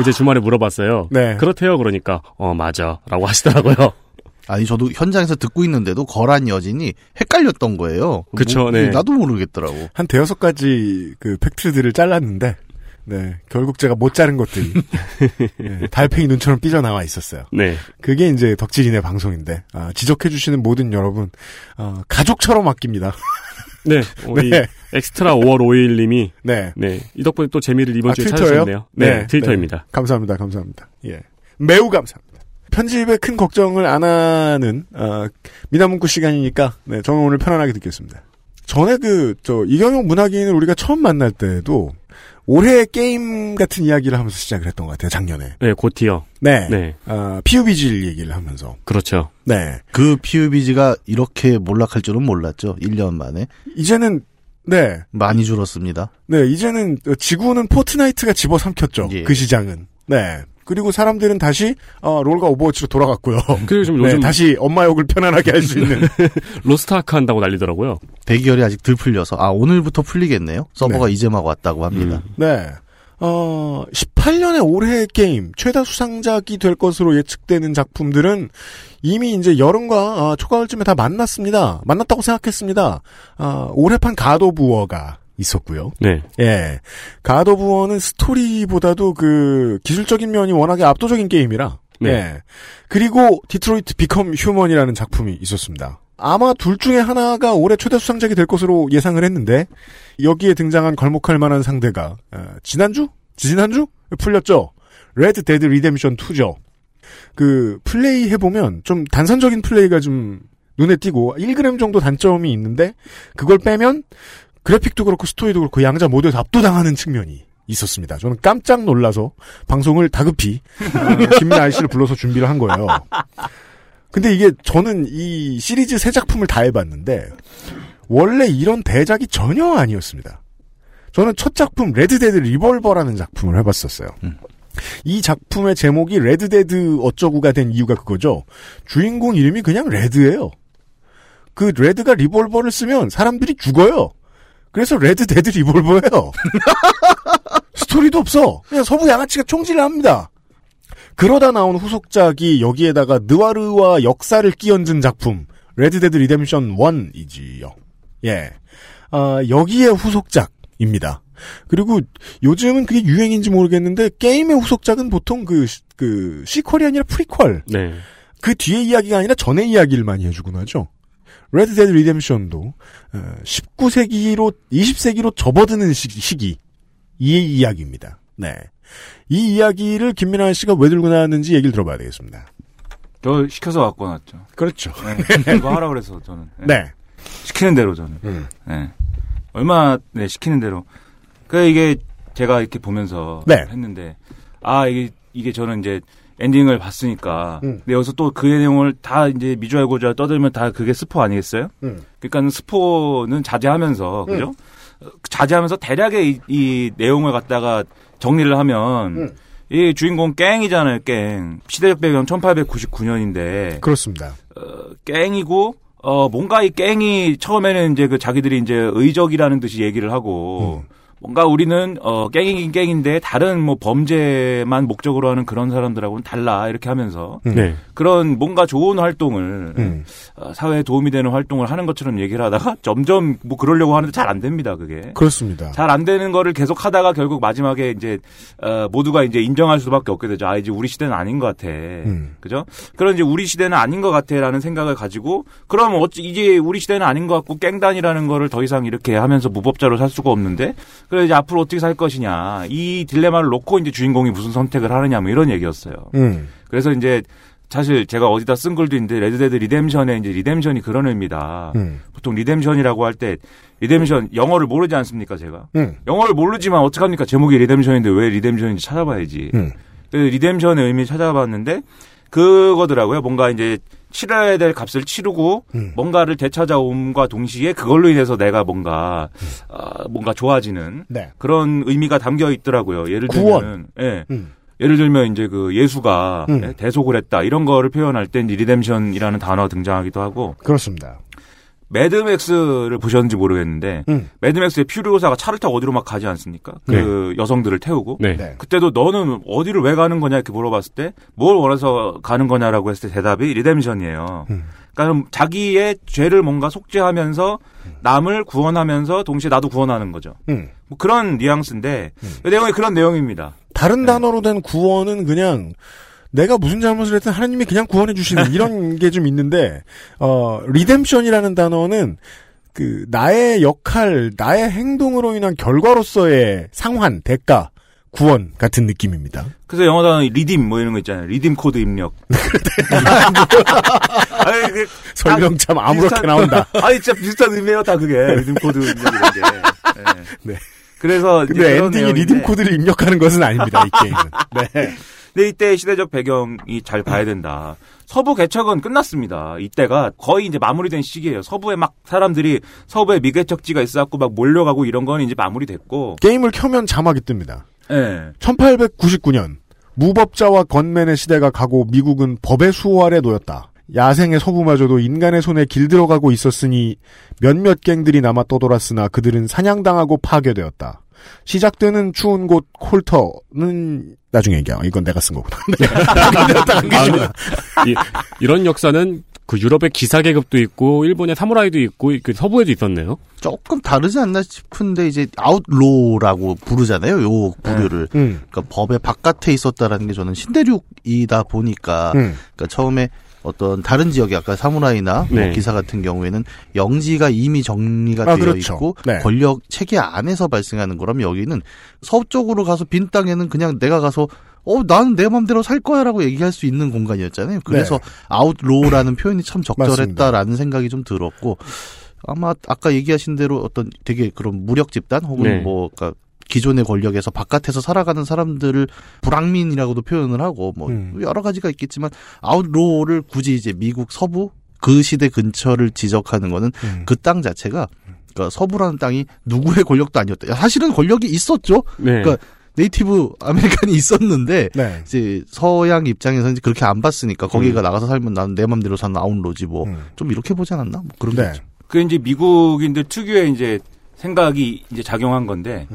이제 주말에 물어봤어요. 네. 그렇대요. 그러니까 어 맞아 라고 하시더라고요. 아니, 저도 현장에서 듣고 있는데도 거란 여진이 헷갈렸던 거예요. 그쵸, 뭐, 네. 나도 모르겠더라고. 한 대여섯 가지 그 팩트들을 잘랐는데, 네. 결국 제가 못 자른 것들이, 예, 달팽이 눈처럼 삐져나와 있었어요. 네. 그게 이제 덕질인의 방송인데, 아, 지적해 주시는 모든 여러분, 어, 가족처럼 아낍니다. 네. 우리 네. 엑스트라 5월 5일 님이 네. 네. 이 덕분에 또 재미를 이번 아, 주에 트위터예요? 찾으셨네요. 네, 트위터입니다. 네. 감사합니다. 감사합니다. 예. 매우 감사합니다. 편집에 큰 걱정을 안 하는 어, 미나문구 시간이니까 네, 저는 오늘 편안하게 듣겠습니다. 전에 그 저 이경혁 문학인을 우리가 처음 만날 때도 올해 게임 같은 이야기를 하면서 시작을 했던 것 같아요. 작년에. 네, GOTY요. 네. 네. 어, PUBG 얘기를 하면서. 그렇죠. 네. 그 PUBG가 이렇게 몰락할 줄은 몰랐죠. 1년 만에. 이제는 네. 많이 줄었습니다. 네, 이제는 지구는 포트나이트가 집어삼켰죠. 예. 그 시장은. 네. 그리고 사람들은 다시 어, 롤과 오버워치로 돌아갔고요. 그리고 좀 네, 요즘 다시 엄마 욕을 편안하게 할 수 있는. 로스트아크 한다고 난리더라고요. 대기열이 아직 덜 풀려서 아 오늘부터 풀리겠네요. 서버가 이제 막 왔다고 합니다. 네. 어, 18년의 올해의 게임, 최다 수상작이 될 것으로 예측되는 작품들은 이미 이제 여름과 어, 초가을쯤에 다 만났습니다. 만났다고 생각했습니다. 어, 올해판 가도부어가 있었고요. 네. 예. 가도부어는 스토리보다도 그 기술적인 면이 워낙에 압도적인 게임이라 네. 예. 그리고 Detroit Become Human이라는 작품이 있었습니다. 아마 둘 중에 하나가 올해 최대 수상작이 될 것으로 예상을 했는데 여기에 등장한 괄목할 만한 상대가 어, 지난주? 지난주? 풀렸죠. Red Dead Redemption 2죠. 그 플레이 해보면 좀 단선적인 플레이가 좀 눈에 띄고 1g 정도 단점이 있는데 그걸 빼면 그래픽도 그렇고 스토리도 그렇고 양자 모두에서 압도당하는 측면이 있었습니다. 저는 깜짝 놀라서 방송을 다급히 어, 김민하 씨를 불러서 준비를 한 거예요. 근데 이게 저는 이 시리즈 세 작품을 다 해봤는데 원래 이런 대작이 전혀 아니었습니다. 저는 첫 작품 Red Dead Revolver라는 작품을 해봤었어요. 이 작품의 제목이 Red Dead 어쩌구가 된 이유가 그거죠. 주인공 이름이 그냥 Red예요. 그 Red가 리볼버를 쓰면 사람들이 죽어요. 그래서 Red Dead Revolver예요. 스토리도 없어. 그냥 서부 양아치가 총질을 합니다. 그러다 나온 후속작이 여기에다가 느와르와 역사를 끼얹은 작품 Red Dead Redemption 1이지요. 예. 아, 여기에 후속작입니다. 그리고 요즘은 그게 유행인지 모르겠는데 게임의 후속작은 보통 그, 시- 그 sequel이 아니라 프리퀄. 네. 그 뒤에 이야기가 아니라 전의 이야기를 많이 해주곤 하죠. Red Dead Redemption도 19세기로 20세기로 접어드는 시기, 이 이야기입니다. 네. 이 이야기를 김민하 씨가 왜 들고 나왔는지 얘기를 들어봐야 되겠습니다. 저 시켜서 갖고 왔죠. 그렇죠. 네. 이거 하라 그래서 저는. 네. 시키는 대로 저는. 음. 네. 얼마 네 시키는 대로. 그 이게 제가 이렇게 보면서 네. 했는데 아 이게 이게 저는 이제 엔딩을 봤으니까. 음. 근데 여기서 또 그 내용을 다 이제 미주알고주알 떠들면 다 그게 스포 아니겠어요? 음. 그러니까 스포는 자제하면서 그죠? 어, 자제하면서 대략의 이, 이 내용을 갖다가 정리를 하면 음. 이 주인공 깽이잖아요, 깽. 시대적 배경 1899년인데 그렇습니다. 깽이고 어 뭔가 이 깽이 처음에는 이제 그 자기들이 이제 의적이라는 듯이 얘기를 하고 음. 뭔가 우리는 어 깽이긴 깽인데 다른 뭐 범죄만 목적으로 하는 그런 사람들하고는 달라 이렇게 하면서 네. 그런 뭔가 좋은 활동을 음. 어, 사회에 도움이 되는 활동을 하는 것처럼 얘기를 하다가 점점 뭐 그러려고 하는데 잘 안 됩니다 그게 그렇습니다. 잘 안 되는 거를 계속 하다가 결국 마지막에 이제 어, 모두가 이제 인정할 수밖에 없게 되죠. 아 이제 우리 시대는 아닌 것 같아. 음. 그죠? 그런 이제 우리 시대는 아닌 것 같아라는 생각을 가지고 그럼 어찌 이제 우리 시대는 아닌 것 같고 깽단이라는 거를 더 이상 이렇게 하면서 무법자로 살 수가 없는데 그래 이제 앞으로 어떻게 살 것이냐 이 딜레마를 놓고 이제 주인공이 무슨 선택을 하느냐 뭐 이런 얘기였어요. 음. 그래서 이제 사실 제가 어디다 쓴 글도 있는데 Red Dead Redemption에 이제 redemption이 그런 의미다. 음. 보통 redemption이라고 할 때 redemption 영어를 모르지 않습니까 제가? 음. 영어를 모르지만 어떡합니까? 제목이 redemption인데 왜 redemption인지 찾아봐야지. 음. redemption의 의미 찾아봤는데 그거더라고요. 뭔가 이제 치러야 될 값을 치르고 음. 뭔가를 되찾아옴과 동시에 그걸로 인해서 내가 뭔가 아, 뭔가 좋아지는 네. 그런 의미가 담겨 있더라고요. 예를. 들면 예. 음. 예를 들면 이제 그 예수가 음. 예, 대속을 했다 이런 거를 표현할 때 이제 redemption이라는 단어가 등장하기도 하고 그렇습니다. 매드맥스를 보셨는지 모르겠는데 음. 매드맥스의 퓨리오사가 차를 타고 어디로 막 가지 않습니까? 그 여성들을 태우고 네. 네. 그때도 너는 어디를 왜 가는 거냐 이렇게 물어봤을 때 뭘 원해서 가는 거냐라고 했을 때 대답이 redemption이에요. 음. 그러니까 자기의 죄를 뭔가 속죄하면서 남을 구원하면서 동시에 나도 구원하는 거죠. 음. 뭐 그런 뉘앙스인데 그 내용이 그런 내용입니다. 다른 단어로 된 구원은 그냥 내가 무슨 잘못을 했든 하나님이 그냥 구원해 주시는 이런 게 좀 있는데 어 redemption이라는 단어는 그 나의 역할, 나의 행동으로 인한 결과로서의 상환, 대가, 구원 같은 느낌입니다. 그래서 영어 단어 redeem 뭐 이런 거 있잖아요. redeem 코드 입력. 아니, 그 설명 참 아무렇게 비슷한- 나온다. 아니 진짜 비슷한 의미예요 다 그게 redeem 코드 입력 이런 게. 네. 네. 그래서 근데 엔딩이 redeem 코드를 입력하는 것은 아닙니다. 이 게임은. 네. 근데 이때 시대적 배경이 잘 봐야 된다. 서부 개척은 끝났습니다. 이때가 거의 이제 마무리된 시기예요. 서부에 막 사람들이 서부에 미개척지가 있어갖고 막 몰려가고 이런 건 이제 마무리됐고. 게임을 켜면 자막이 뜹니다. 예. 1899년 무법자와 건맨의 시대가 가고 미국은 법의 수호 아래 놓였다. 야생의 서부마저도 인간의 손에 길들어가고 있었으니 몇몇 갱들이 남아 떠돌았으나 그들은 사냥당하고 파괴되었다. 시작되는 추운 곳 콜터는 나중에 얘기야. 이건 내가 쓴 거구나. 네. 아. 이, 이런 역사는 그 유럽의 기사 계급도 있고 일본의 사무라이도 있고 그 서부에도 있었네요. 조금 다르지 않나 싶은데 이제 아웃로라고 부르잖아요. 요 부류를. 음. 그러니까 법의 바깥에 있었다라는 게 저는 신대륙이다 보니까 음. 그러니까 처음에 어떤 다른 지역이 아까 사무라이나 뭐 네. 기사 같은 경우에는 영지가 이미 정리가 아, 되어 그렇죠. 있고 네. 권력 체계 안에서 발생하는 거라면 여기는 서쪽으로 가서 빈 땅에는 그냥 내가 가서 어 나는 내 맘대로 살 거야라고 얘기할 수 있는 공간이었잖아요. 그래서 네. 아웃로라는 표현이 참 적절했다라는 생각이 좀 들었고 아마 아까 얘기하신 대로 어떤 되게 그런 무력 집단 혹은 네. 뭐 그러니까 기존의 권력에서 바깥에서 살아가는 사람들을 부랑민이라고도 표현을 하고 뭐 음. 여러 가지가 있겠지만 아웃로를 굳이 이제 미국 서부 그 시대 근처를 지적하는 거는 음. 그땅 자체가 그러니까 서부라는 땅이 누구의 권력도 아니었다. 야, 사실은 권력이 있었죠. 네. 그러니까 Native American이 있었는데 네. 이제 서양 입장에서는 그렇게 안 봤으니까 거기가 음. 나가서 살면 나는 내 맘대로 사는 outlaw지 뭐 좀 이렇게 보지 않았나? 뭐 그런 네. 게 있죠. 그 이제 미국인들 특유의 이제 생각이 이제 작용한 건데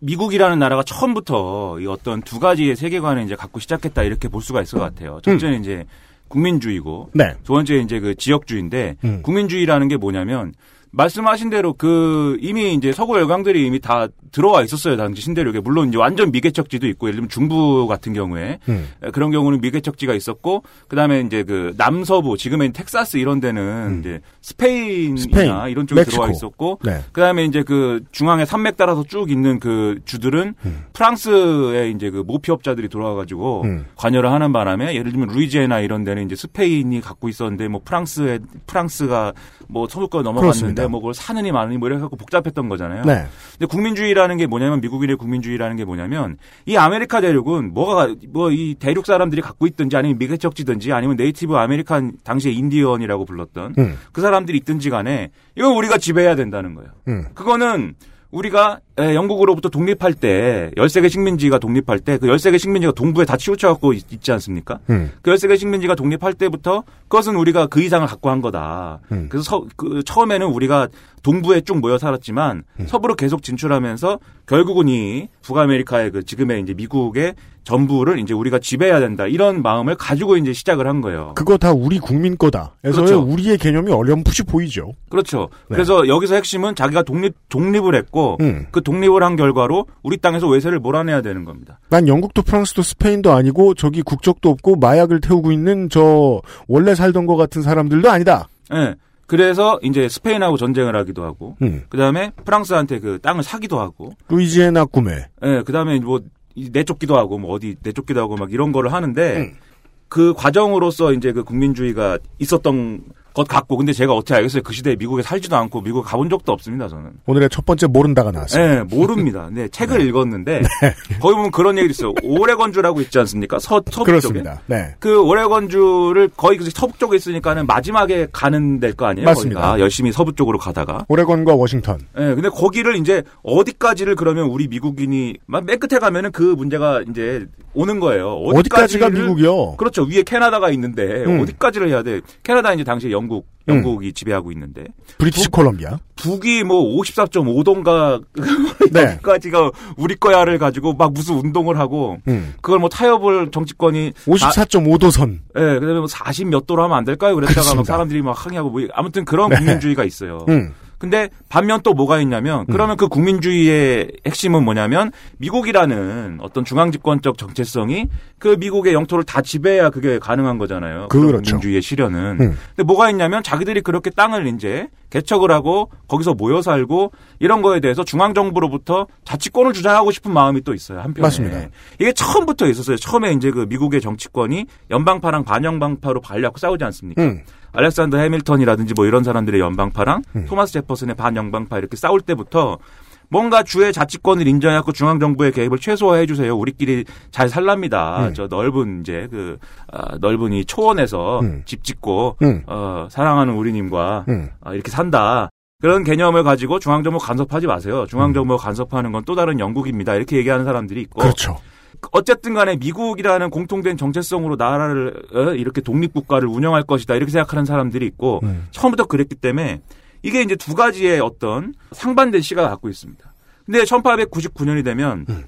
미국이라는 나라가 처음부터 이 어떤 두 가지의 세계관을 이제 갖고 시작했다 이렇게 볼 수가 있을 것 같아요. 첫째는 이제 국민주의고 네. 두 번째 이제 그 지역주의인데 음. 국민주의라는 게 뭐냐면 말씀하신 대로 그 이미 이제 서구 열강들이 이미 다 들어와 있었어요 당시 신대륙에 물론 이제 완전 미개척지도 있고 예를 들면 중부 같은 경우에 음. 에, 그런 경우는 미개척지가 있었고 그다음에 이제 그 남서부 지금의 텍사스 이런 데는 이제 스페인이나 음. 스페인, 이런 쪽에 멕시코. 들어와 있었고 네. 그다음에 이제 그 중앙에 산맥 따라서 쭉 있는 그 주들은 음. 프랑스에 이제 그 모피업자들이 들어와 가지고 음. 관여를 하는 바람에 예를 들면 루이지애나 이런 데는 이제 스페인이 갖고 있었는데 뭐 프랑스에 프랑스가 뭐 서부권 넘어갔는데 그렇습니다. 뭐 그걸 사느니 마느니 뭐 이렇게 갖고 복잡했던 거잖아요. 네. 근데 국민주의라는 게 뭐냐면 미국인의 국민주의라는 게 뭐냐면 이 아메리카 대륙은 뭐가 뭐 이 대륙 사람들이 갖고 있든지 아니면 미개척지든지 아니면 네이티브 아메리칸 당시에 인디언이라고 불렀던 음. 그 사람들이 있든지 간에 이건 우리가 지배해야 된다는 거예요. 음. 그거는 우리가 에, 영국으로부터 독립할 때 13개 식민지가 독립할 때 그 13개 식민지가 동부에 다 치우쳐 갖고 있지 않습니까? 음. 그 13개 식민지가 독립할 때부터 그것은 우리가 그 이상을 갖고 한 거다. 음. 그래서 서, 그 처음에는 우리가 동부에 쭉 모여 살았지만 음. 서부로 계속 진출하면서 결국은 이 북아메리카의 그 지금의 이제 미국의 전부를 이제 우리가 지배해야 된다. 이런 마음을 가지고 이제 시작을 한 거예요. 그거 다 우리 국민 거다. 에서의 그렇죠. 우리의 개념이 어렴풋이 보이죠. 그렇죠. 네. 그래서 여기서 핵심은 자기가 독립 독립을 했고 음. 그 독립을 한 결과로 우리 땅에서 외세를 몰아내야 되는 겁니다. 난 영국도 프랑스도 스페인도 아니고 저기 국적도 없고 마약을 태우고 있는 저 원래 살던 것 같은 사람들도 아니다. 예. 그래서 이제 스페인하고 전쟁을 하기도 하고 음. 그 다음에 프랑스한테 그 땅을 사기도 하고 루이지애나 꿈에. 예, 그다음에 뭐 이- 내쫓기도 하고 뭐 어디 내쫓기도 하고 막 이런 거를 하는데 음. 그 과정으로서 이제 그 국민주의가 있었던 것 같고 근데 제가 어떻게 알겠어요? 그 시대에 미국에 살지도 않고 미국 가본 적도 없습니다, 저는. 오늘의 첫 번째 모른다가 나왔어요. 네, 모릅니다. 네, 책을 읽었는데 거기 보면 그런 얘기 있어요. 오레건주라고 있지 않습니까? 서 서북 쪽에. 그렇습니다. 네. 그 오레건주를 거의 그 서북 쪽에 있으니까는 마지막에 가는 될 거 아니에요? 맞습니다. 거기가 열심히 서부 쪽으로 가다가. 오레건과 워싱턴. 예, 근데 거기를 이제 어디까지를 그러면 우리 미국인이 맨 끝에 가면은 그 문제가 이제 오는 거예요. 어디까지가 미국이요? 그렇죠. 위에 캐나다가 있는데 음. 어디까지를 해야 돼? 캐나다 이제 당시 영국 영국이 지배하고 있는데 브리티시 콜롬비아. 북이 뭐 54.5도인가 네. 여기까지가 우리 거야를 가지고 막 무슨 운동을 하고 음. 그걸 뭐 타협을 정치권이 54.5도선. 예, 그다음에 뭐40몇 도로 하면 안 될까요? 그랬다가 막 그렇습니다. 사람들이 막 항의하고 뭐 아무튼 그런 네. 국민주의가 있어요. 음. 근데 반면 또 뭐가 있냐면 그러면 그 국민주의의 핵심은 뭐냐면 미국이라는 어떤 중앙 집권적 정체성이 그 미국의 영토를 다 지배해야 그게 가능한 거잖아요. 그렇죠. 국민주의의 실현은. 음. 근데 뭐가 있냐면 자기들이 그렇게 땅을 이제 개척을 하고 거기서 모여 살고 이런 거에 대해서 중앙 정부로부터 자치권을 주장하고 싶은 마음이 또 있어요. 한편에. 맞습니다. 이게 처음부터 있었어요. 처음에 이제 그 미국의 정치권이 연방파랑 반연방파로 발려고 싸우지 않습니까? 음. 알렉산더 해밀턴이라든지 뭐 이런 사람들의 연방파랑 음. 토마스 제퍼슨의 반연방파 이렇게 싸울 때부터 뭔가 주의 자치권을 인정하고 중앙 정부의 개입을 최소화해 주세요. 우리끼리 잘 살랍니다. 음. 저 넓은 이제 그 아, 넓은 이 초원에서 음. 집 짓고 음. 어, 사랑하는 우리님과 음. 아, 이렇게 산다. 그런 개념을 가지고 중앙 정부 간섭하지 마세요. 중앙 정부 간섭하는 건 또 다른 영국입니다. 이렇게 얘기하는 사람들이 있고. 그렇죠. 어쨌든 간에 미국이라는 공통된 정체성으로 나라를 어, 이렇게 독립국가를 운영할 것이다. 이렇게 생각하는 사람들이 있고 음. 처음부터 그랬기 때문에 이게 이제 두 가지의 어떤 상반된 시각을 갖고 있습니다. 근데 1899년이 되면 음.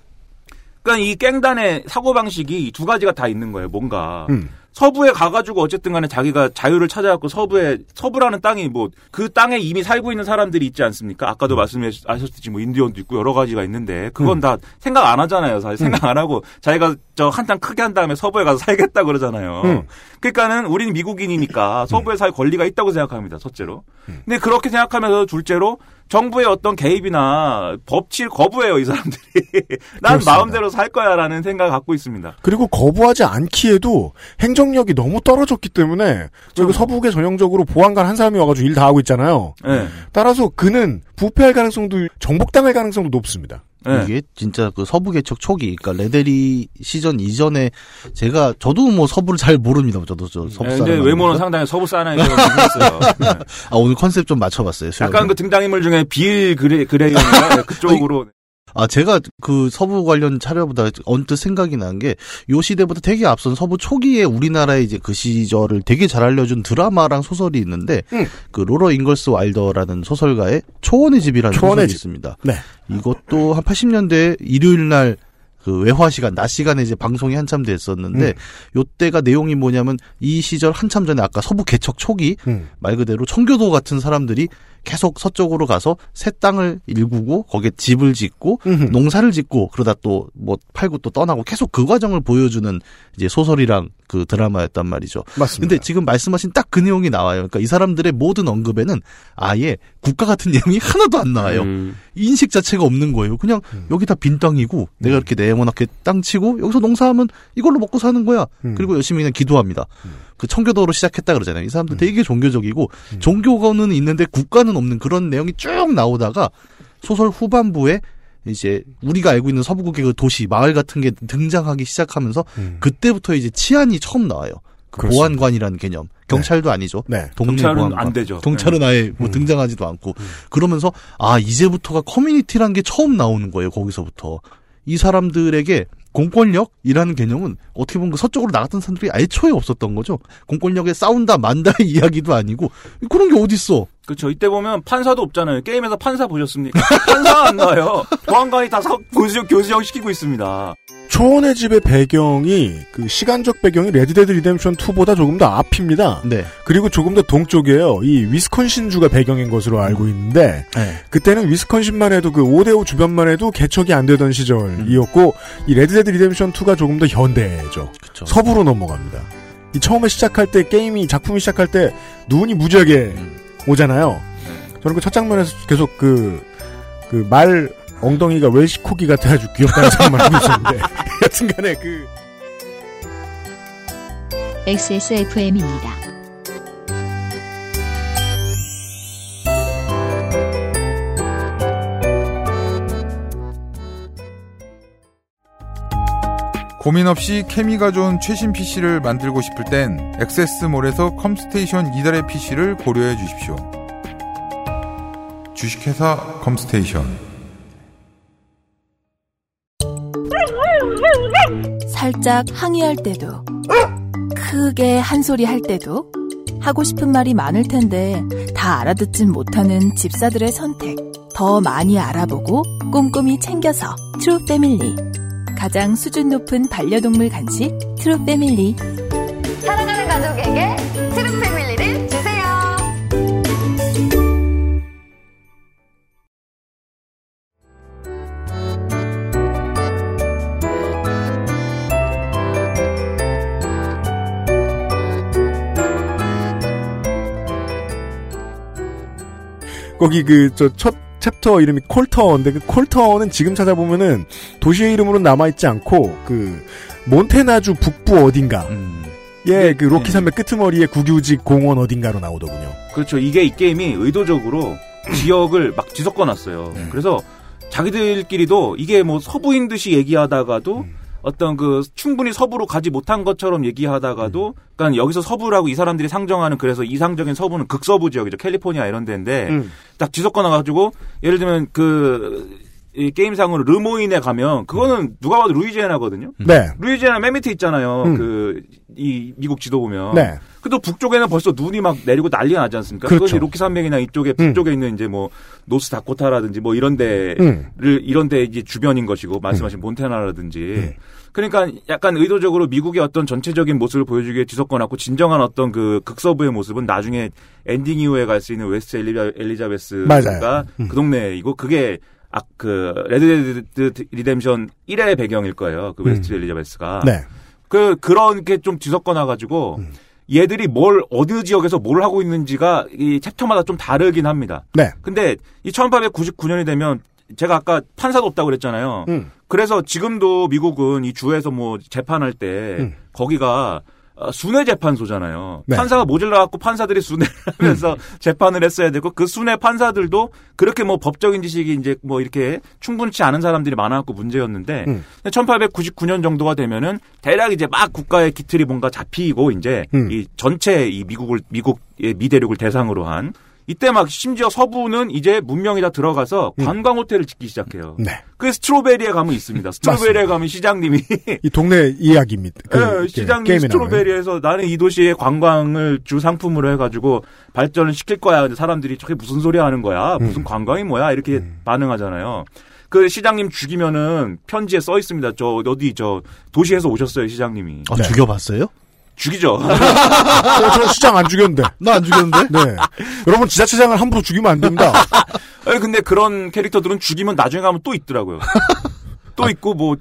그러니까 이 깽단의 사고 방식이 두 가지가 다 있는 거예요. 뭔가. 음. 서부에 가가지고 어쨌든 간에 자기가 자유를 찾아갖고 서부에 서부라는 땅이 뭐 그 땅에 이미 살고 있는 사람들이 있지 않습니까? 아까도 말씀하셨듯이 뭐 인디언도 있고 여러 가지가 있는데 그건 음. 다 생각 안 하잖아요. 사실 생각 안 하고 자기가 저 한탕 크게 한 다음에 서부에 가서 살겠다 그러잖아요. 음. 그러니까는 우리는 미국인이니까 서부에 살 권리가 있다고 생각합니다. 첫째로. 근데 그렇게 생각하면서 둘째로 정부의 어떤 개입이나 법치를 거부해요 이 사람들이. 난 그렇습니다. 마음대로 살 거야 라는 생각을 갖고 있습니다. 그리고 거부하지 않기에도 행정력이 너무 떨어졌기 때문에 저기 서북에 전형적으로 보안관 한 사람이 와가지고 일 다 하고 있잖아요. 네. 따라서 그는 부패할 가능성도 정복당할 가능성도 높습니다. 네. 이게 진짜 그 서부 개척 초기, 그러니까 레데리 시전 이전에 제가 저도 뭐 서부를 잘 모릅니다. 저도 저 서부 네, 사람. 근데 외모는 상당히 서부 사나이라고 생겼어요. 네. 아 오늘 컨셉 좀 맞춰봤어요. 약간 그 등장인물 중에 빌 그레 그레이인가 그쪽으로 아, 제가 그 서부 관련 차려보다 언뜻 생각이 난 게 요 시대보다 되게 앞선 서부 초기에 우리나라의 이제 그 시절을 되게 잘 알려준 드라마랑 소설이 있는데 음. 그 로라 잉걸스 와일더라는 소설가의 초원의 집이라는 초원의 소설이 집. 있습니다. 네. 이것도 한 80년대 일요일 날그 외화 시간, 낮 시간에 이제 방송이 한참 됐었는데, 음. 요때가 내용이 뭐냐면, 이 시절 한참 전에 아까 서부 개척 초기, 음. 말 그대로 청교도 같은 사람들이 계속 서쪽으로 가서 새 땅을 일구고 거기에 집을 짓고 음흠. 농사를 짓고 그러다 또 뭐 팔고 또 떠나고 계속 그 과정을 보여주는 이제 소설이랑 그 드라마였단 말이죠. 맞습니다. 근데 지금 말씀하신 딱 그 내용이 나와요. 그러니까 이 사람들의 모든 언급에는 아예 국가 같은 내용이 하나도 안 나와요. 음. 인식 자체가 없는 거예요. 그냥 음. 여기 다 빈 땅이고 내가 이렇게 네모나게 땅 치고 여기서 농사하면 이걸로 먹고 사는 거야. 음. 그리고 열심히 그냥 기도합니다. 그 청교도로 시작했다 그러잖아요. 이 음. 사람들 되게 종교적이고 종교가는 있는데 국가는 없는 그런 내용이 쭉 나오다가 소설 후반부에 이제 우리가 알고 있는 서부국의 그 도시 마을 같은 게 등장하기 시작하면서 음. 그때부터 이제 치안이 처음 나와요. 그. 보안관이라는 개념. 경찰도 아니죠. 네. 동네 경찰은 보안관. 안 되죠. 경찰은 아예 뭐 음. 등장하지도 않고 그러면서 아 이제부터가 커뮤니티라는 게 처음 나오는 거예요. 거기서부터 이 사람들에게 공권력이라는 개념은 어떻게 보면 그 서쪽으로 나갔던 사람들이 애초에 없었던 거죠. 공권력에 싸운다 만다의 이야기도 아니고 그런 게 어딨어. 그렇죠. 이때 보면 판사도 없잖아요. 게임에서 판사 보셨습니까? 판사 안 나와요. 보안관이 다 서- 교수형, 교수형 시키고 있습니다. 초원의 집의 배경이 그 시간적 배경이 레드데드 리뎀션 2보다 조금 더 앞입니다. 네. 그리고 조금 더 동쪽이에요. 이 위스콘신 주가 배경인 것으로 알고 있는데 네. 그때는 위스콘신만 해도 그 오데오 주변만 해도 개척이 안 되던 시절이었고 이 레드데드 리뎀션 2가 조금 더 현대죠. 그쵸. 서부로 넘어갑니다. 이 처음에 시작할 때 게임이 작품이 시작할 때 눈이 무지하게 오잖아요. 저는 그 첫 장면에서 계속 그 그말 엉덩이가 웰시코기 같아가지고 귀엽다는 생각만 하고 있었는데 여튼간에 그 XSFM입니다. 고민 없이 케미가 좋은 최신 PC를 만들고 싶을 땐 액세스몰에서 컴스테이션 이달의 PC를 고려해 주십시오. 주식회사 컴스테이션 살짝 항의할 때도 크게 한 소리 할 때도 하고 싶은 말이 많을 텐데 다 알아듣진 못하는 집사들의 선택 더 많이 알아보고 꼼꼼히 챙겨서 트루 패밀리 가장 수준 높은 반려동물 간식 트루 패밀리 거기 그 저 첫 챕터 이름이 콜터인데 그 콜터는 지금 찾아보면은 도시의 이름으로 남아 있지 않고 그 몬태나주 북부 어딘가 음. 예, 그 로키 산맥 끄트머리의 국유지 공원 어딘가로 나오더군요. 그렇죠. 이게 이 게임이 의도적으로 지역을 막 뒤섞어 놨어요. 그래서 자기들끼리도 이게 뭐 서부인 듯이 얘기하다가도 어떤 그 충분히 서부로 가지 못한 것처럼 얘기하다가도 그러니까 여기서 서부라고 이 사람들이 상정하는 그래서 이상적인 서부는 극서부 지역이죠. 캘리포니아 이런 데인데 음. 딱 뒤섞어 놔가지고 예를 들면 그 이 게임상으로 르모인에 가면 그거는 누가 봐도 루이지애나거든요. 네. 루이지애나 맨 밑에 있잖아요. 음. 그이 미국 지도 보면. 네. 그래도 북쪽에는 벌써 눈이 막 내리고 난리가 나지 않습니까? 그렇죠. 그것이 로키 산맥이나 이쪽에 북쪽에 있는 이제 뭐 노스 다코타라든지 뭐 이런 데를 음. 이런 데 이제 주변인 것이고 말씀하신 몬테나라든지 그러니까 약간 의도적으로 미국의 어떤 전체적인 모습을 보여주기 위해 뒤섞어놨고 진정한 어떤 그 극서부의 모습은 나중에 엔딩 이후에 갈 수 있는 웨스트 엘리자, 엘리자베스가. 음. 그 동네이고 그게 아, 그 레드 데드 리뎀션 1의 배경일 거예요. 그 웨스트 엘리자베스가. 네. 그 그런 게 좀 뒤섞어놔 가지고 음. 얘들이 뭘 어느 지역에서 뭘 하고 있는지가 이 챕터마다 좀 다르긴 합니다. 네. 근데 이 1899년이 되면 제가 아까 판사도 없다고 그랬잖아요. 음. 그래서 지금도 미국은 이 주에서 뭐 재판할 때 음. 거기가 어, 순회 재판소잖아요. 네. 음. 판사가 모질라 갖고 판사들이 순회를 하면서 재판을 했어야 되고 그 순회 판사들도 그렇게 뭐 법적인 지식이 이제 뭐 이렇게 충분치 않은 사람들이 많아 갖고 문제였는데 음. 1899년 정도가 되면은 대략 이제 막 국가의 기틀이 뭔가 잡히고 이제 음. 이 전체 이 미국을 미국의 미대륙을 대상으로 한 이때 막 심지어 서부는 이제 문명이 다 들어가서 관광 호텔을 짓기 시작해요. 네. 그 스트로베리에 가면 있습니다. 스트로베리에 가면 시장님이 이 동네 이야기입니다. 그, 예, 그 시장님. 스트로베리에서 나는 이 도시의 관광을 주 상품으로 해가지고 발전을 시킬 거야. 근데 사람들이 저게 무슨 소리 하는 거야? 음. 무슨 관광이 뭐야? 이렇게 반응하잖아요. 그 시장님 죽이면은 편지에 써 있습니다. 저 어디 저 도시에서 오셨어요 시장님이. 아, 죽여봤어요? 죽이죠. 저, 저 시장 안 죽였는데. 나 안 죽였는데? 네. 여러분 지자체장을 함부로 죽이면 안 됩니다. 아니, 근데 그런 캐릭터들은 죽이면 나중에 가면 또 있더라고요. 또 있고 뭐.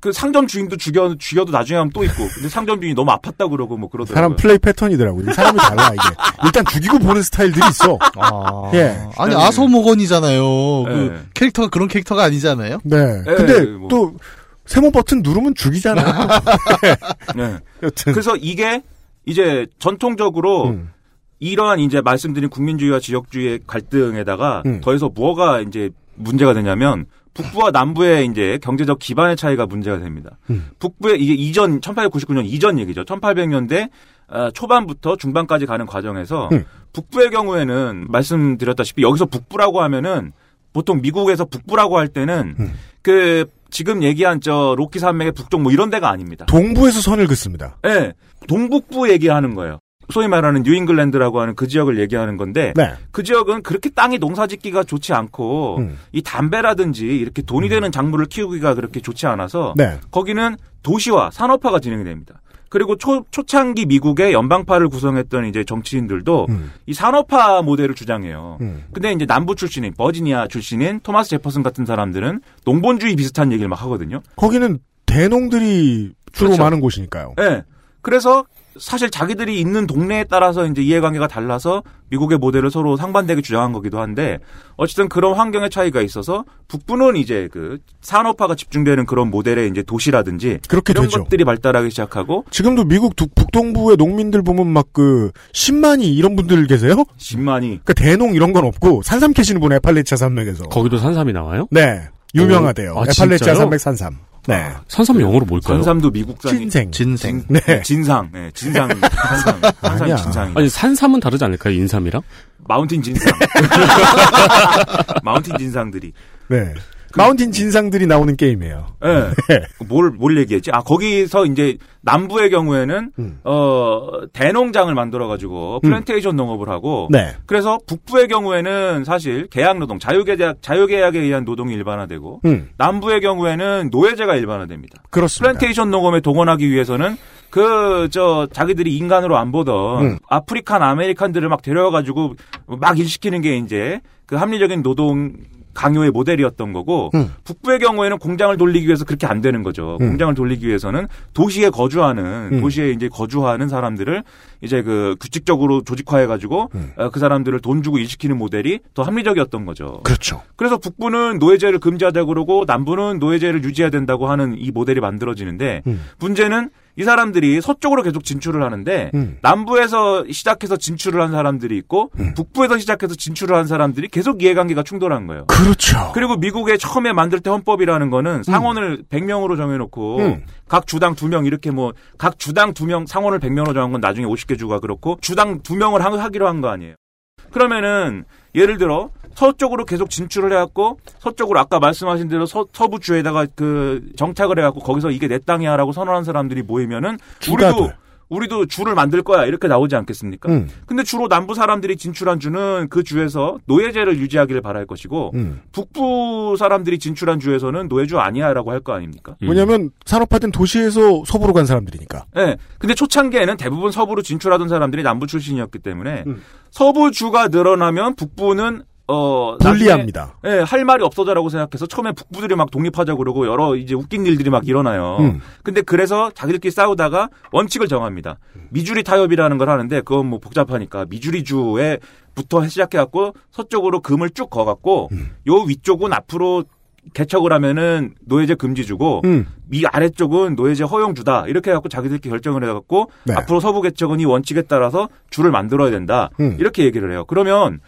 그 상점 주인도 죽여 죽여도 나중에 하면 또 있고 근데 상점 주인이 너무 아팠다 그러고 뭐 그러더라고요. 사람 플레이 패턴이더라고요. 사람이 달라 이게. 일단 죽이고 보는 스타일들이 있어. 아, 예. 아니 아소모건이잖아요. 그 네. 캐릭터가 그런 캐릭터가 아니잖아요. 네. 예, 근데 뭐. 또 세모 버튼 누르면 죽이잖아. 네. 여튼. 그래서 이게 이제 전통적으로 음. 이러한 이제 말씀드린 국민주의와 지역주의의 갈등에다가 음. 더해서 뭐가 이제 문제가 되냐면 북부와 남부의 이제 경제적 기반의 차이가 문제가 됩니다. 음. 북부의 이게 이전 1899년 이전 얘기죠. 1800년대 어, 초반부터 중반까지 가는 과정에서 음. 북부의 경우에는 말씀드렸다시피 여기서 북부라고 하면은 보통 미국에서 북부라고 할 때는 음. 그 지금 얘기한 저 로키 산맥의 북쪽 뭐 이런 데가 아닙니다. 동부에서 선을 긋습니다. 예. 동북부 얘기하는 거예요. 소위 말하는 뉴잉글랜드라고 하는 그 지역을 얘기하는 건데 네. 그 지역은 그렇게 땅이 농사짓기가 좋지 않고 음. 이 담배라든지 이렇게 돈이 되는 작물을 키우기가 그렇게 좋지 않아서 네. 거기는 도시화 산업화가 진행이 됩니다. 그리고 초, 초창기 미국의 연방파를 구성했던 이제 정치인들도 음. 이 산업화 모델을 주장해요. 음. 근데 이제 남부 출신인 버지니아 출신인 토마스 제퍼슨 같은 사람들은 농본주의 비슷한 얘기를 막 하거든요. 거기는 대농들이 주로 그렇죠. 많은 곳이니까요. 예. 그래서 사실 자기들이 있는 동네에 따라서 이제 이해관계가 달라서 미국의 모델을 서로 상반되게 주장한 거기도 한데 어쨌든 그런 환경의 차이가 있어서 북부는 이제 그 산업화가 집중되는 그런 모델의 이제 도시라든지 그렇게 이런 되죠. 것들이 발달하기 시작하고 지금도 미국 두- 북동부의 농민들 보면 막 그 10만이 이런 분들 계세요? 10만이 그러니까 대농 이런 건 없고 산삼 캐시는 분 에 팔레치아 산맥에서. 거기도 산삼이 나와요? 네. 유명하대요. 오, 아, 에팔레치아 진짜요? 산맥 산삼. 네. 산삼 영어로 뭘까요? 산삼도 미국산이 진생. 진생. 네. 진상, 네, 진상, 산삼, 산삼이 아니야. 진상이. 아니 산삼은 다르지 않을까요? 인삼이랑? 마운틴 진상, 마운틴 진상들이. 네. 마운틴 진상들이 나오는 게임이에요. 예. 네. 뭘, 뭘 얘기했지? 아, 거기서 이제 남부의 경우에는, 음. 어, 대농장을 만들어가지고 플랜테이션 농업을 하고, 네. 그래서 북부의 경우에는 사실 계약노동, 자유계약, 자유계약에 의한 노동이 일반화되고, 음. 남부의 경우에는 노예제가 일반화됩니다. 그렇습니다. 플랜테이션 농업에 동원하기 위해서는 그, 저, 자기들이 인간으로 안 보던 음. 아프리칸 아메리칸들을 막 데려와가지고 막 일시키는 게 이제 그 합리적인 노동 강요의 모델이었던 거고 음. 북부의 경우에는 공장을 돌리기 위해서 그렇게 안 되는 거죠. 음. 공장을 돌리기 위해서는 도시에 거주하는 음. 도시에 이제 거주하는 사람들을 이제 그 규칙적으로 조직화해 가지고 음. 그 사람들을 돈 주고 일시키는 모델이 더 합리적이었던 거죠. 그렇죠. 그래서 북부는 노예제를 금지하자 그러고 남부는 노예제를 유지해야 된다고 하는 이 모델이 만들어지는데 음. 문제는 이 사람들이 서쪽으로 계속 진출을 하는데 음. 남부에서 시작해서 진출을 한 사람들이 있고 음. 북부에서 시작해서 진출을 한 사람들이 계속 이해관계가 충돌한 거예요. 그렇죠. 그리고 미국의 처음에 만들 때 헌법이라는 거는 상원을 100명으로 정해놓고 음. 각 주당 2명 이렇게 뭐 각 주당 2명 상원을 100명으로 정한 건 나중에 50개 주가 그렇고 주당 2명을 하기로 한 거 아니에요. 그러면은 예를 들어 서쪽으로 계속 진출을 해갖고 서쪽으로 아까 말씀하신 대로 서, 서부 주에다가 그 정착을 해갖고 거기서 이게 내 땅이야라고 선언한 사람들이 모이면은 주가 우리도 돼. 우리도 주를 만들 거야 이렇게 나오지 않겠습니까? 음. 근데 주로 남부 사람들이 진출한 주는 그 주에서 노예제를 유지하기를 바랄 것이고 음. 북부 사람들이 진출한 주에서는 노예주 아니야라고 할 거 아닙니까? 왜냐하면 산업화된 도시에서 서부로 간 사람들이니까. 네. 근데 초창기에는 대부분 서부로 진출하던 사람들이 남부 출신이었기 때문에 음. 서부 주가 늘어나면 북부는 어 불리합니다. 예, 할 말이 없어져라고 생각해서 처음에 북부들이 막 독립하자 그러고 여러 이제 웃긴 일들이 막 일어나요. 음. 근데 그래서 자기들끼리 싸우다가 원칙을 정합니다. 미주리 타협이라는 걸 하는데 그건 뭐 복잡하니까 미주리주에 부터 시작해갖고 서쪽으로 금을 쭉 거갖고 음. 요 위쪽은 앞으로 개척을 하면은 노예제 금지 주고 음. 위 아래쪽은 노예제 허용 주다 이렇게 해갖고 자기들끼리 결정을 해갖고 네. 앞으로 서부 개척은 이 원칙에 따라서 주를 만들어야 된다 음. 이렇게 얘기를 해요. 그러면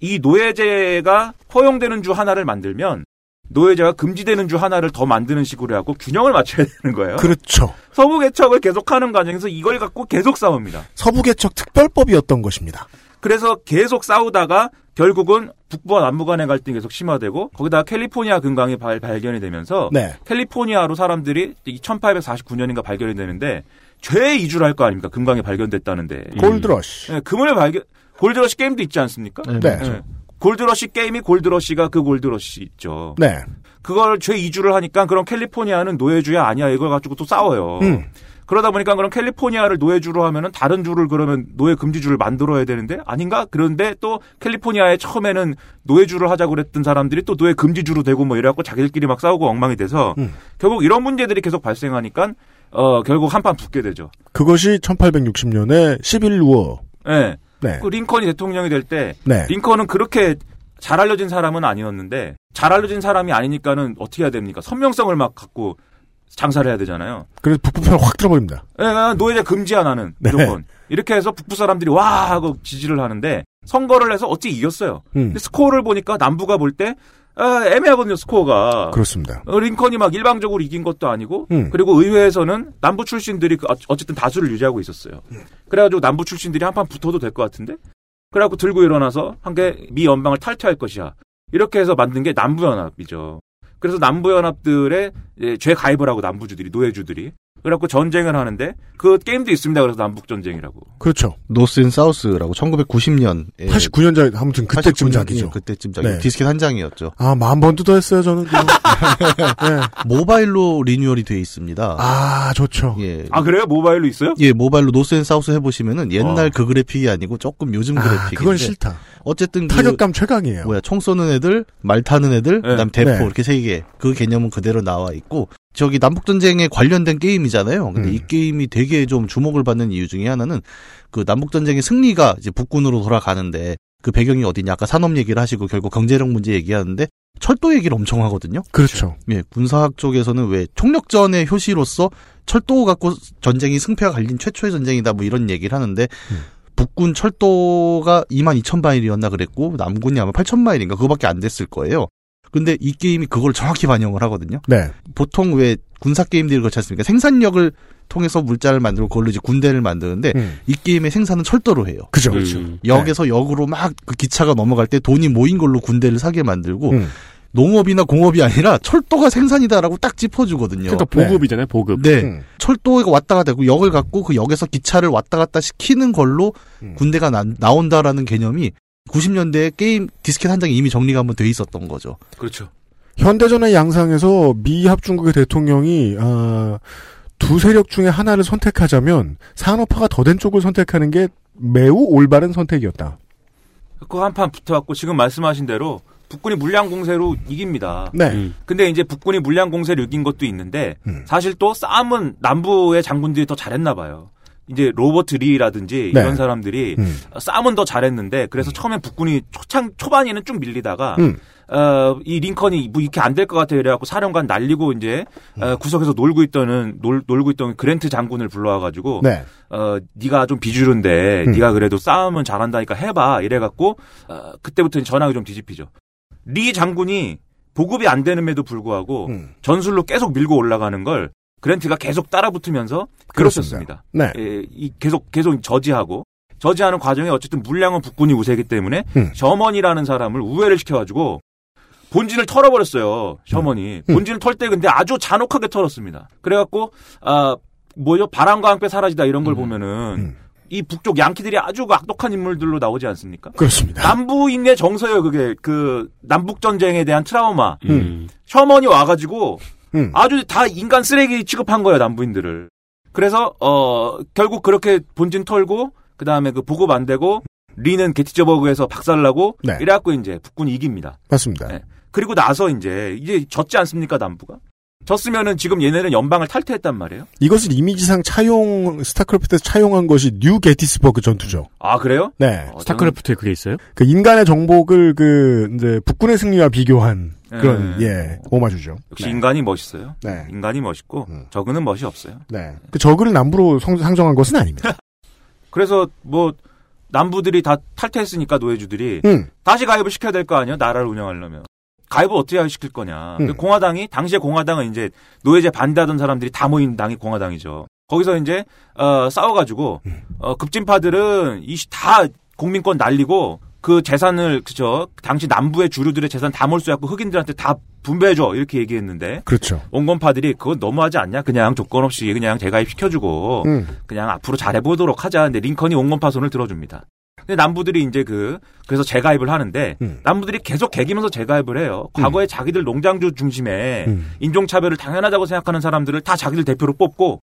이 노예제가 허용되는 주 하나를 만들면 노예제가 금지되는 주 하나를 더 만드는 식으로 해갖고 균형을 맞춰야 되는 거예요. 그렇죠. 서부 개척을 계속하는 과정에서 이걸 갖고 계속 싸웁니다. 서부 개척 특별법이었던 것입니다. 그래서 계속 싸우다가 결국은 북부와 남부 간의 갈등이 계속 심화되고 거기다가 캘리포니아 금강이 발, 발견이 되면서 네. 캘리포니아로 사람들이 1849년인가 발견이 되는데 죄 이주를 할 거 아닙니까? 금강이 발견됐다는데. 골드러시. 네, 금을 발견 골드러시 게임도 있지 않습니까? 네. 네. 골드러시 게임이 골드러시가 그 골드러시 있죠. 네. 그걸 죄 이주를 하니까 그럼 캘리포니아는 노예주야 아니야 이걸 가지고 또 싸워요. 음. 그러다 보니까 그럼 캘리포니아를 노예주로 하면은 다른 주를 그러면 노예 금지주를 만들어야 되는데 아닌가? 그런데 또 캘리포니아에 처음에는 노예주를 하자고 그랬던 사람들이 또 노예 금지주로 되고 뭐 이래갖고 자기들끼리 막 싸우고 엉망이 돼서 음. 결국 이런 문제들이 계속 발생하니까 어 결국 한판 붙게 되죠. 그것이 1860년에 11워. 예. 네. 그 링컨이 대통령이 될때 네. 링컨은 그렇게 잘 알려진 사람은 아니었는데 잘 알려진 사람이 아니니까는 어떻게 해야 됩니까? 선명성을 막 갖고 장사를 해야 되잖아요. 그래서 북부 편을 확 들어버립니다. 예, 난 노예제 금지야 나는 네. 무조건. 이렇게 해서 북부 사람들이 와 하고 지지를 하는데 선거를 해서 어찌 이겼어요. 음. 근데 스코어를 보니까 남부가 볼 때 아, 애매하거든요 스코어가. 그렇습니다. 어, 링컨이 막 일방적으로 이긴 것도 아니고 음. 그리고 의회에서는 남부 출신들이 그 어- 어쨌든 다수를 유지하고 있었어요. 음. 그래가지고 남부 출신들이 한 판 붙어도 될 것 같은데 그래갖고 들고 일어나서 한 게 미 연방을 탈퇴할 것이야. 이렇게 해서 만든 게 남부 연합이죠. 그래서 남부 연합들의 예, 죄다 가입을 하고 남부주들이 노예주들이 그래갖고 전쟁을 하는데 그 게임도 있습니다. 그래서 남북 전쟁이라고. 그렇죠. 노스 앤 사우스라고 1990년 89년 작 아무튼 그때쯤 작이죠. 그때쯤 작 네. 디스켓 한 장이었죠. 아, 만 번 뜯어했어요, 저는. 네. 모바일로 renewal이 돼 있습니다. 아, 좋죠. 예. 아 그래요? 모바일로 있어요? 예, 모바일로 노스 앤 사우스 해 보시면은 옛날 어. 그 그래픽이 아니고 조금 요즘 아, 그래픽인데. 그건 싫다. 어쨌든 그 타격감 최강이에요. 뭐야 총 쏘는 애들, 말 타는 애들, 네. 그다음 대포 네. 이렇게 세 개. 그 개념은 그대로 나와 있고 저기 남북 전쟁에 관련된 게임이잖아요. 근데 음. 이 게임이 되게 좀 주목을 받는 이유 중에 하나는 그 남북 전쟁의 승리가 이제 북군으로 돌아가는데 그 배경이 어디냐 아까 산업 얘기를 하시고 결국 경제력 문제 얘기하는데 철도 얘기를 엄청 하거든요. 그렇죠. 예, 군사학 쪽에서는 왜 총력전의 효시로서 철도 갖고 전쟁이 승패가 갈린 최초의 전쟁이다 뭐 이런 얘기를 하는데 음. 북군 철도가 2만 2천 마일이었나 그랬고 남군이 아마 8천 마일인가 그거밖에 안 됐을 거예요. 근데 이 게임이 그걸 정확히 반영을 하거든요. 네. 보통 왜 군사 게임들이 그렇지 않습니까? 생산력을 통해서 물자를 만들고 그걸로 이제 군대를 만드는데 음. 이 게임의 생산은 철도로 해요. 그죠. 음. 역에서 역으로 막 그 기차가 넘어갈 때 돈이 모인 걸로 군대를 사게 만들고 음. 농업이나 공업이 아니라 철도가 생산이다라고 딱 짚어주거든요. 그러니까 보급이잖아요, 보급. 네. 음. 철도가 왔다 갔다 하고 역을 갖고 그 역에서 기차를 왔다 갔다 시키는 걸로 음. 군대가 나, 나온다라는 개념이 90년대에 게임 디스켓 한 장에 이미 정리가 한번 돼 있었던 거죠. 그렇죠. 현대전의 양상에서 미 합중국의 대통령이 아, 두 세력 중에 하나를 선택하자면 산업화가 더 된 쪽을 선택하는 게 매우 올바른 선택이었다. 그 한판 붙어갖고 지금 말씀하신 대로 북군이 물량 공세로 이깁니다. 네. 음. 근데 이제 북군이 물량 공세를 이긴 것도 있는데 음. 사실 또 싸움은 남부의 장군들이 더 잘했나 봐요. 이제 로버트 리라든지 네. 이런 사람들이 음. 싸움은 더 잘했는데 그래서 처음에 북군이 초창 초반에는 좀 밀리다가 음. 어, 이 링컨이 뭐 이렇게 안 될 것 같아 이래갖고 사령관 날리고 이제 음. 어, 구석에서 놀고 있던 놀, 놀고 있던 그랜트 장군을 불러와가지고 네. 어, 네가 좀 비주류인데 음. 네가 그래도 싸움은 잘한다니까 해봐 이래갖고 어, 그때부터 전황이 좀 뒤집히죠. 리 장군이 보급이 안 되는에도 불구하고 음. 전술로 계속 밀고 올라가는 걸 그랜트가 계속 따라붙으면서 그렇습니다. 네. 예, 이 계속 계속 저지하고 저지하는 과정에 어쨌든 물량은 북군이 우세기 때문에 음. 셔먼이라는 사람을 우회를 시켜가지고 본진을 털어버렸어요. 셔먼이 음. 본진을 털 때 근데 아주 잔혹하게 털었습니다. 그래갖고 아 뭐죠 바람과 함께 사라지다 이런 걸 보면은 이 북쪽 양키들이 아주 그 악독한 인물들로 나오지 않습니까? 그렇습니다. 남부인의 정서예요 그게 그 남북 전쟁에 대한 트라우마. 음. 셔먼이 와가지고 음. 아주 다 인간 쓰레기 취급한 거예요 남부인들을. 그래서 어 결국 그렇게 본진 털고 그 다음에 그 보급 안 되고 리는 게티스버그에서 박살나고 네. 이래갖고 이제 북군이 이깁니다. 맞습니다. 네. 그리고 나서 이제 이제 졌지 않습니까 남부가? 졌으면은 지금 얘네는 연방을 탈퇴했단 말이에요. 이것을 이미지상 차용 스타크래프트에서 차용한 것이 뉴 게티스버그 전투죠. 아 그래요? 네. 스타크래프트에 그게 있어요? 그 인간의 정복을 그 이제 북군의 승리와 비교한 그런 네. 예 오마주죠. 역시 인간이 멋있어요. 네. 인간이 멋있고 음. 적은은 멋이 없어요. 네. 그 적을 남부로 성- 상정한 것은 아닙니다. 그래서 뭐 남부들이 다 탈퇴했으니까 노예주들이 음. 다시 가입을 시켜야 될 거 아니에요? 나라를 운영하려면. 가입을 어떻게 시킬 거냐. 음. 그 공화당이 당시에 공화당은 이제 노예제 반대하던 사람들이 다 모인 당이 공화당이죠. 거기서 이제 어, 싸워가지고 음. 어, 급진파들은 이다 국민권 날리고 그 재산을 그죠 당시 남부의 주류들의 재산 다 몰수해갖고 흑인들한테 다 분배해줘 이렇게 얘기했는데 그렇죠. 온건파들이 그건 너무하지 않냐? 그냥 조건 없이 그냥 재가입 시켜주고 음. 그냥 앞으로 잘해보도록 하자. 근데 링컨이 온건파 손을 들어줍니다. 근데 남부들이 이제 그 그래서 재가입을 하는데 음. 남부들이 계속 개기면서 재가입을 해요. 과거에 자기들 농장주 중심에 음. 인종차별을 당연하다고 생각하는 사람들을 다 자기들 대표로 뽑고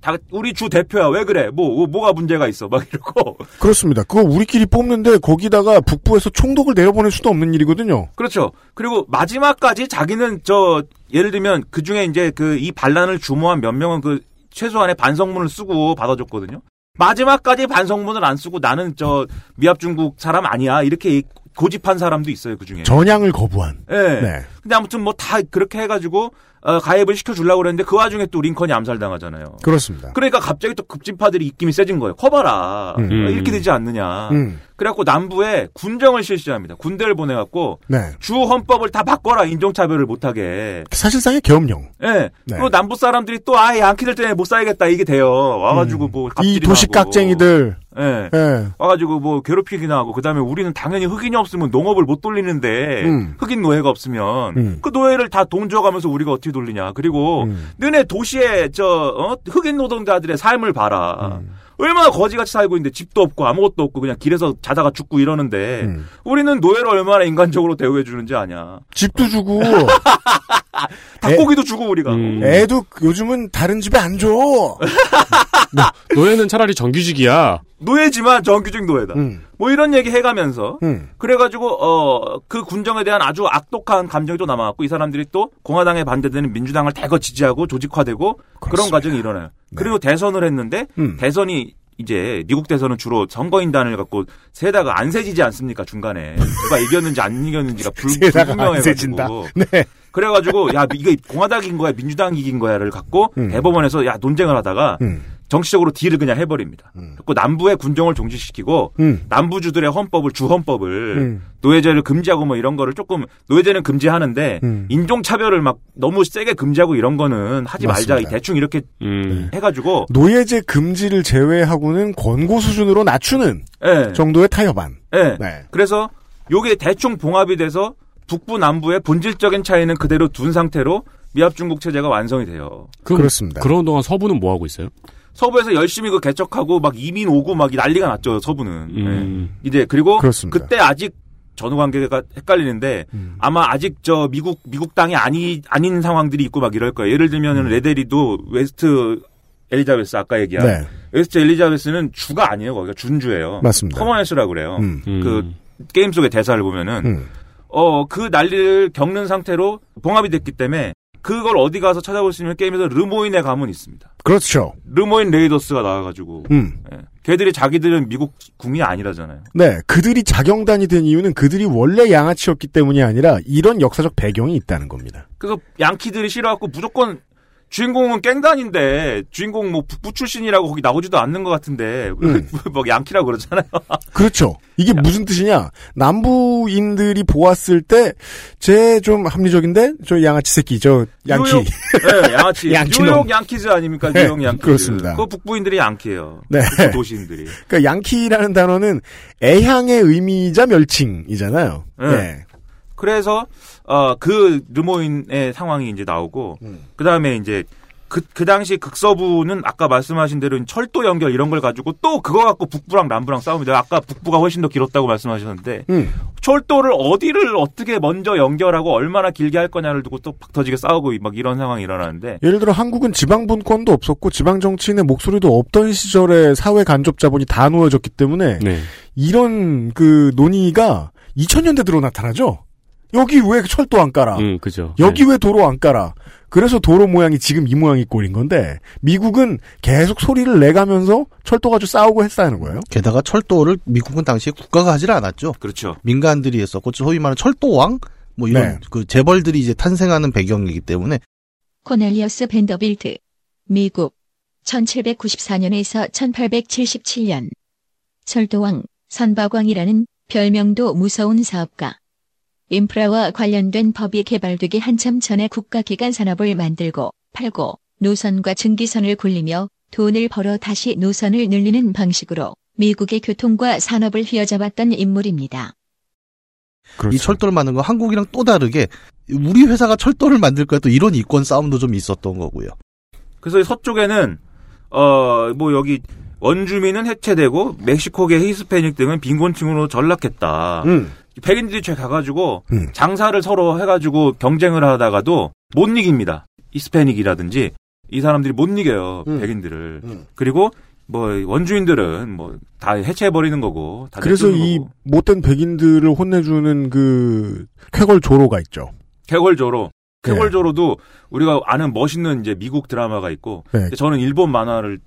다 우리 주 대표야 왜 그래? 뭐 뭐가 문제가 있어? 막 이러고 그렇습니다. 그거 우리끼리 뽑는데 거기다가 북부에서 총독을 내려보낼 수도 없는 일이거든요. 그렇죠. 그리고 마지막까지 자기는 저 예를 들면 그 중에 이제 그 이 반란을 주모한 몇 명은 그 최소한의 반성문을 쓰고 받아줬거든요. 마지막까지 반성문을 안 쓰고 나는 저 미합 중국 사람 아니야 이렇게 고집한 사람도 있어요 그 중에. 전향을 거부한. 예. 네. 근데 아무튼 뭐 다 그렇게 해가지고 어, 가입을 시켜주려고 그랬는데 그 와중에 또 링컨이 암살당하잖아요. 그렇습니다. 그러니까 갑자기 또 급진파들이 입김이 세진 거예요. 커봐라. 음. 어, 이렇게 되지 않느냐. 음. 그래갖고 남부에 군정을 실시합니다. 군대를 보내갖고 네. 주 헌법을 다 바꿔라 인종차별을 못하게. 사실상의 계엄령. 예. 네. 그리고 남부 사람들이 또 아예 양키들 때문에 못 살겠다 이게 돼요. 와가지고 뭐 음. 이 갑질이나 도시. 깍쟁이들. 예. 예. 와가지고 뭐 괴롭히기나 하고 그다음에 우리는 당연히 흑인이 없으면 농업을 못 돌리는데 음. 흑인 노예가 없으면 음. 그 노예를 다 돈 줘가면서 우리가 어떻게 돌리냐. 그리고 음. 너네 도시에 저 어? 흑인 노동자들의 삶을 봐라. 음. 얼마나 거지같이 살고 있는데 집도 없고 아무것도 없고 그냥 길에서 자다가 죽고 이러는데 음. 우리는 노예를 얼마나 인간적으로 대우해 주는지 아냐. 집도 주고 닭고기도 주고 우리가. 음. 애도 요즘은 다른 집에 안 줘. 노예는 차라리 정규직이야. 노예지만 정규직 노예다. 음. 뭐 이런 얘기 해가면서 음. 그래가지고 어 그 군정에 대한 아주 악독한 감정이 또 남아왔고 이 사람들이 또 공화당에 반대되는 민주당을 대거 지지하고 조직화되고 그런 그렇습니다. 과정이 일어나요. 그리고 대선을 했는데 음. 대선이 이제 미국 대선은 주로 선거인단을 갖고 세다가 안 세지지 않습니까 중간에 누가 이겼는지 안 이겼는지가 불, 불분명해가지고. 네. 그래가지고 야 이게 공화당 이긴 거야 민주당 이 긴 거야를 갖고 음. 대법원에서 야 논쟁을 하다가 음. 정치적으로 딜을 그냥 해버립니다. 음. 그리고 남부의 군정을 종식시키고 음. 남부주들의 헌법을 주 헌법을 음. 노예제를 금지하고 뭐 이런 거를 조금 노예제는 금지하는데 음. 인종 차별을 막 너무 세게 금지하고 이런 거는 하지 말자 맞습니다. 대충 이렇게 음. 해가지고 노예제 금지를 제외하고는 권고 수준으로 낮추는 예 정도의 타협안. 예. 네. 그래서 요게 대충 봉합이 돼서 북부 남부의 본질적인 차이는 그대로 둔 상태로 미합중국 체제가 완성이 돼요. 그럼 그렇습니다. 그런 동안 서부는 뭐 하고 있어요? 서부에서 열심히 그 개척하고 막 이민 오고 막 난리가 났죠 서부는. 음. 예. 이제 그리고 그렇습니다. 그때 아직 전후 관계가 헷갈리는데 음. 아마 아직 저 미국 미국 땅이 아니 아닌 상황들이 있고 막 이럴 거예요. 예를 들면은 레데리도 웨스트 엘리자베스 아까 얘기한 네. 웨스트 엘리자베스는 주가 아니에요. 거기가 준주예요. 맞습니다. commonwealth라고 그래요. 음. 음. 그 게임 속의 대사를 보면은 음. 어그 난리를 겪는 상태로 봉합이 됐기 때문에 그걸 어디 가서 찾아볼 수 있는 게임에서 르모인 가문 있습니다. 그렇죠. 르모인 레이더스가 나와가지고 음. 예. 걔들이 자기들은 미국 국민이 아니라잖아요. 네. 그들이 자경단이 된 이유는 그들이 원래 양아치였기 때문이 아니라 이런 역사적 배경이 있다는 겁니다. 그래서 양키들이 싫어갖고 무조건 주인공은 깽단인데 주인공 뭐 북부 출신이라고 거기 나오지도 않는 것 같은데 음. 뭐 양키라고 그러잖아요. 그렇죠. 이게 무슨 뜻이냐? 남부인들이 보았을 때, 제 좀 합리적인데, 저 양아치 새끼, 저 양키. 뉴욕, 네, 양아치. 양키놈. 뉴욕 양키즈 아닙니까? 네, 뉴욕 양키즈. 그렇습니다. 그 북부인들이 양키예요. 네. 도시인들이. 그러니까 양키라는 단어는 애향의 의미이자 멸칭이잖아요. 네. 네. 그래서 어 그 르모인의 상황이 이제 나오고 음. 그 다음에 이제 그, 그 당시 극서부는 아까 말씀하신 대로 철도 연결 이런 걸 가지고 또 그거 갖고 북부랑 남부랑 싸웁니다. 아까 북부가 훨씬 더 길었다고 말씀하셨는데 음. 철도를 어디를 어떻게 먼저 연결하고 얼마나 길게 할 거냐를 두고 또 박터지게 싸우고 막 이런 상황이 일어나는데 예를 들어 한국은 지방 분권도 없었고 지방 정치인의 목소리도 없던 시절에 사회 간접 자본이 다 놓여졌기 때문에 네. 이런 그 논의가 2000년대 들어 나타나죠. 여기 왜 철도 안 깔아? 음, 그죠. 여기 왜 도로 안 깔아? 그래서 도로 모양이 지금 이 모양이 꼴인 건데 미국은 계속 소리를 내가면서 철도 가지고 싸우고 했다는 거예요. 게다가 철도를 미국은 당시에 국가가 하질 않았죠. 그렇죠. 민간들이 했었고 소위 말하는 철도왕 뭐 이런 네. 그 재벌들이 이제 탄생하는 배경이기 때문에 코넬리어스 벤더빌트. 미국. 1794년에서 1877년. 철도왕, 선박왕이라는 별명도 무서운 사업가. 인프라와 관련된 법이 개발되기 한참 전에 국가기관 산업을 만들고 팔고 노선과 증기선을 굴리며 돈을 벌어 다시 노선을 늘리는 방식으로 미국의 교통과 산업을 휘어잡았던 인물입니다. 그렇죠. 이 철도를 만든 건 한국이랑 또 다르게 우리 회사가 철도를 만들 거야 또 이런 이권 싸움도 좀 있었던 거고요. 그래서 서쪽에는 어 뭐 여기 원주민은 해체되고 멕시코계 히스패닉 등은 빈곤층으로 전락했다. 음. 백인들이 죄 가가지고 음. 장사를 서로 해가지고 경쟁을 하다가도 못 이깁니다. 히스패닉이라든지 이 사람들이 못 이겨요 음. 백인들을. 음. 그리고 뭐 원주민들은 뭐 다 해체해 버리는 거고. 다 그래서 이 거고. 못된 백인들을 혼내주는 그 쾌걸 조로가 있죠. 쾌걸조로 네. 쾌걸조로도 우리가 아는 멋있는 이제 미국 드라마가 있고 네. 저는 일본 만화를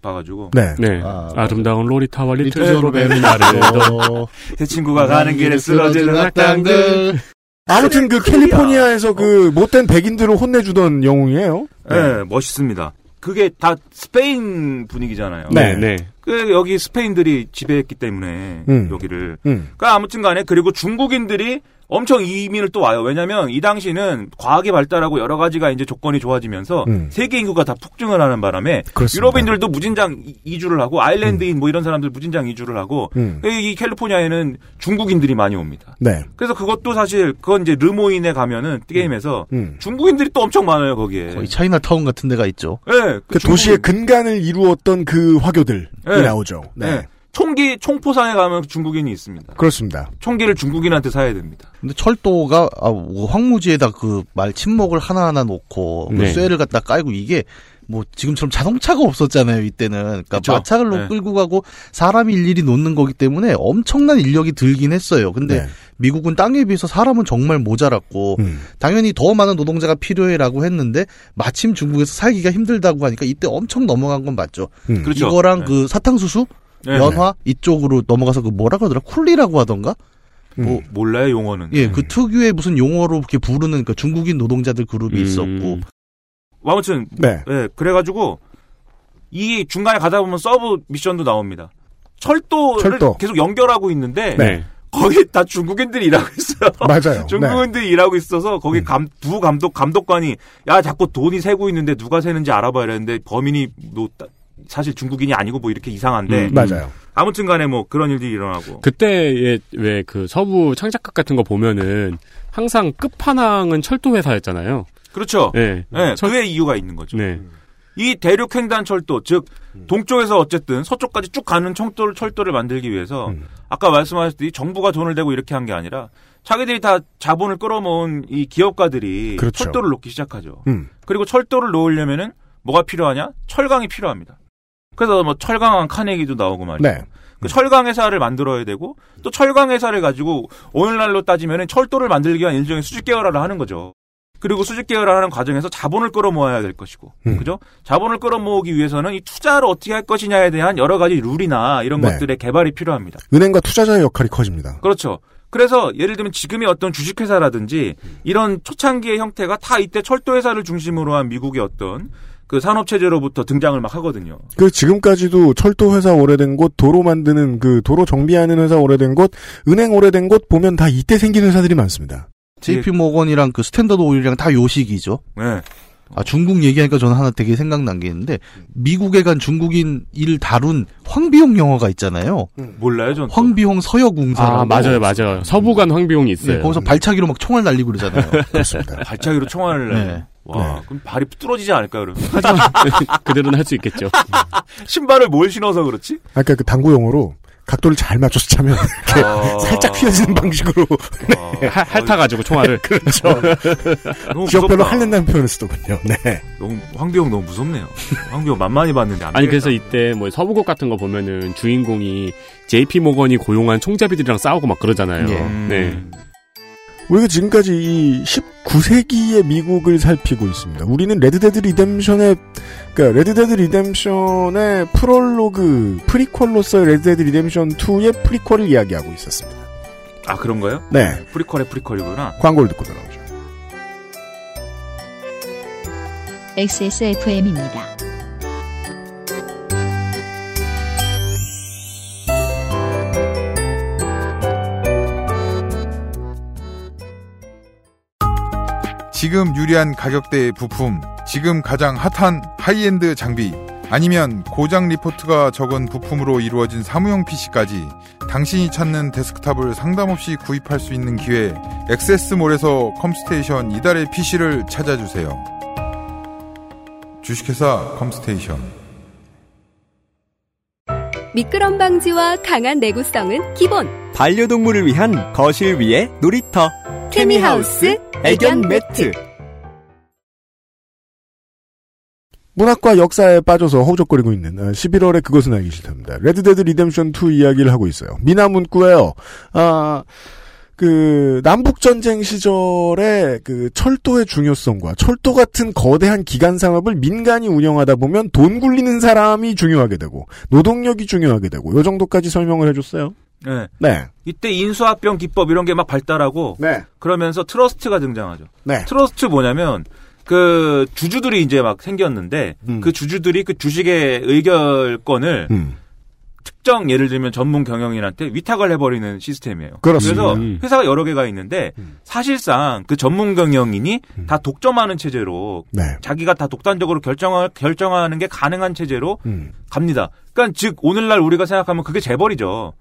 봐가지고 네. 네. 아, 아, 름다운 로리타와 리틀 베르나르도. 어, 제 친구가 가는 길에 쓰러지는 악당들. 아무튼 그 캘리포니아에서 그 못된 백인들을 혼내주던 영웅이에요. 네, 멋있습니다. 그게 다 스페인 분위기잖아요. 네. 네. 그 여기 스페인들이 지배했기 때문에 음. 여기를. 음. 그러니까 아무튼 간에 그리고 중국인들이 엄청 이민을 또 와요. 왜냐면 이 당시는 과학이 발달하고 여러 가지가 이제 조건이 좋아지면서 음. 세계 인구가 다 폭증을 하는 바람에 그렇습니다. 유럽인들도 무진장 이- 이주를 하고 아일랜드인 뭐 이런 사람들 무진장 이주를 하고 음. 이 캘리포니아에는 중국인들이 많이 옵니다. 네. 그래서 그것도 사실 그건 이제 르모인에 가면은 게임에서 음. 중국인들이 또 엄청 많아요 거기에. 거의 차이나 타운 같은 데가 있죠. 네, 그 중국- 도시의 근간을 이루었던 그 화교들이 네. 나오죠. 네. 네. 총기 총포상에 가면 중국인이 있습니다. 그렇습니다. 총기를 중국인한테 사야 됩니다. 근데 철도가 아, 뭐 황무지에다 그 말 침목을 하나하나 놓고 그 네. 쇠를 갖다 깔고 이게 뭐 지금처럼 자동차가 없었잖아요 이때는 그러니까 그쵸. 마차를 네. 끌고 가고 사람이 일일이 놓는 거기 때문에 엄청난 인력이 들긴 했어요. 근데 네. 미국은 땅에 비해서 사람은 정말 모자랐고 음. 당연히 더 많은 노동자가 필요해라고 했는데 마침 중국에서 살기가 힘들다고 하니까 이때 엄청 넘어간 건 맞죠. 음. 그렇죠. 이거랑 네. 그 사탕수수, 네. 연화 이쪽으로 넘어가서 그 뭐라 그러더라 쿨리라고 하던가 음. 뭐 몰라요 용어는. 예, 그 특유의 무슨 용어로 이렇게 부르는 그 중국인 노동자들 그룹이 음. 있었고 뭐 아무튼 네. 예, 그래가지고 이 중간에 가다 보면 sub mission도 나옵니다. 철도를 철도. 계속 연결하고 있는데 네. 거기 다 중국인들이 일하고 있어요. 맞아요. 네. 중국인들이 일하고 있어서 거기 감, 부 감독 감독관이 야 자꾸 돈이 새고 있는데 누가 새는지 알아봐야 되는데 범인이 뭐 따- 사실 중국인이 아니고 뭐 이렇게 이상한데 음. 맞아요. 아무튼 간에 뭐 그런 일들이 일어나고 그때에 왜그 서부 창작극 같은 거 보면은 항상 끝판왕은 철도 회사였잖아요. 그렇죠. 네. 네, 철- 그의 이유가 있는 거죠. 네. 이 대륙 횡단 철도 즉 동쪽에서 어쨌든 서쪽까지 쭉 가는 철도를 철도를 만들기 위해서 음. 아까 말씀하셨듯이 정부가 돈을 대고 이렇게 한 게 아니라 자기들이 다 자본을 끌어모은 이 기업가들이 그렇죠. 철도를 놓기 시작하죠. 음. 그리고 철도를 놓으려면은 뭐가 필요하냐? 철강이 필요합니다. 그래서 뭐 철강왕 카네기도 나오고 말이죠. 네. 그 철강 회사를 만들어야 되고 또 철강 회사를 가지고 오늘날로 따지면은 철도를 만들기 위한 일종의 수직 계열화를 하는 거죠. 그리고 수직 계열화하는 과정에서 자본을 끌어모아야 될 것이고, 음. 그죠? 자본을 끌어모으기 위해서는 이 투자를 어떻게 할 것이냐에 대한 여러 가지 룰이나 이런 네. 것들의 개발이 필요합니다. 은행과 투자자의 역할이 커집니다. 그렇죠. 그래서 예를 들면 지금의 어떤 주식회사라든지 이런 초창기의 형태가 다 이때 철도회사를 중심으로 한 미국의 어떤 그 산업체제로부터 등장을 막 하거든요. 그 지금까지도 철도 회사 오래된 곳, 도로 만드는 그 도로 정비하는 회사 오래된 곳, 은행 오래된 곳 보면 다 이때 생긴 회사들이 많습니다. JP 모건이랑 그 Standard Oil이랑 다 요 시기죠. 네. 아, 중국 얘기하니까 저는 하나 되게 생각난 게 있는데, 미국에 간 중국인 일 다룬 황비홍 영화가 있잖아요. 몰라요, 전. 황비홍 서역웅사라고. 아, 맞아요, 맞아요. 서부 간 황비홍이 있어요. 네, 거기서 발차기로 막 총알 날리고 그러잖아요. 그렇습니다. 발차기로 총알을 내. 네. 와, 그럼 발이 뚫어지지 않을까, 그러면? 그대로는 할 수 있겠죠. 신발을 뭘 신어서 그렇지? 아까 그 당구 용어로 각도를 잘 맞춰서 차면 이렇게 아. 살짝 휘어지는 방식으로 네. 할- 핥아가지고 총알을. 그렇죠. 지역별로. 핥는다는 표현을 쓰더군요. 네. 너무, 황비용 너무 무섭네요. 황비용 만만히 봤는데 안 아니 되겠다. 그래서 이때 뭐 서부국 같은 거 보면은 주인공이 JP 모건이 고용한 총잡이들이랑 싸우고 막 그러잖아요. 예. 네. 우리가 지금까지 이 19세기의 미국을 살피고 있습니다. 우리는 레드데드 리뎀션의 그러니까 레드데드 리뎀션의 프롤로그 prequel로서의 Red Dead Redemption 2의 prequel을 이야기하고 있었습니다. 아, 그런가요? 네. prequel의 prequel이구나. 광고를 듣고 돌아오죠. XSFM입니다. 지금 유리한 가격대의 부품, 지금 가장 핫한 하이엔드 장비, 아니면 고장 리포트가 적은 부품으로 이루어진 사무용 PC까지 당신이 찾는 데스크탑을 상담 없이 구입할 수 있는 기회, XS몰에서 컴스테이션 이달의 PC를 찾아주세요. 주식회사 컴스테이션. 미끄럼 방지와 강한 내구성은 기본. 반려동물을 위한 거실 위의 놀이터. 케미하우스 애견 매트. 문학과 역사에 빠져서 허우적거리고 있는 11월에 그것은 알기 싫답니다. Red Dead Redemption 2 이야기를 하고 있어요. 민하 문구예요. 아, 그 남북 전쟁 시절에 그 철도의 중요성과 철도 같은 거대한 기간 산업을 민간이 운영하다 보면 돈 굴리는 사람이 중요하게 되고 노동력이 중요하게 되고 요 정도까지 설명을 해줬어요. 네. 네. 이때 인수합병 기법 이런 게 막 발달하고 네. 그러면서 트러스트가 등장하죠. 네. 트러스트 뭐냐면 그 주주들이 이제 막 생겼는데 음. 그 주주들이 그 주식의 의결권을 음. 특정 예를 들면 전문 경영인한테 위탁을 해버리는 시스템이에요. 그렇습니다. 그래서 음. 회사가 여러 개가 있는데 사실상 그 전문 경영인이 다 독점하는 체제로 네. 자기가 다 독단적으로 결정 결정하는 게 가능한 체제로 음. 갑니다. 그러니까 즉 오늘날 우리가 생각하면 그게 재벌이죠.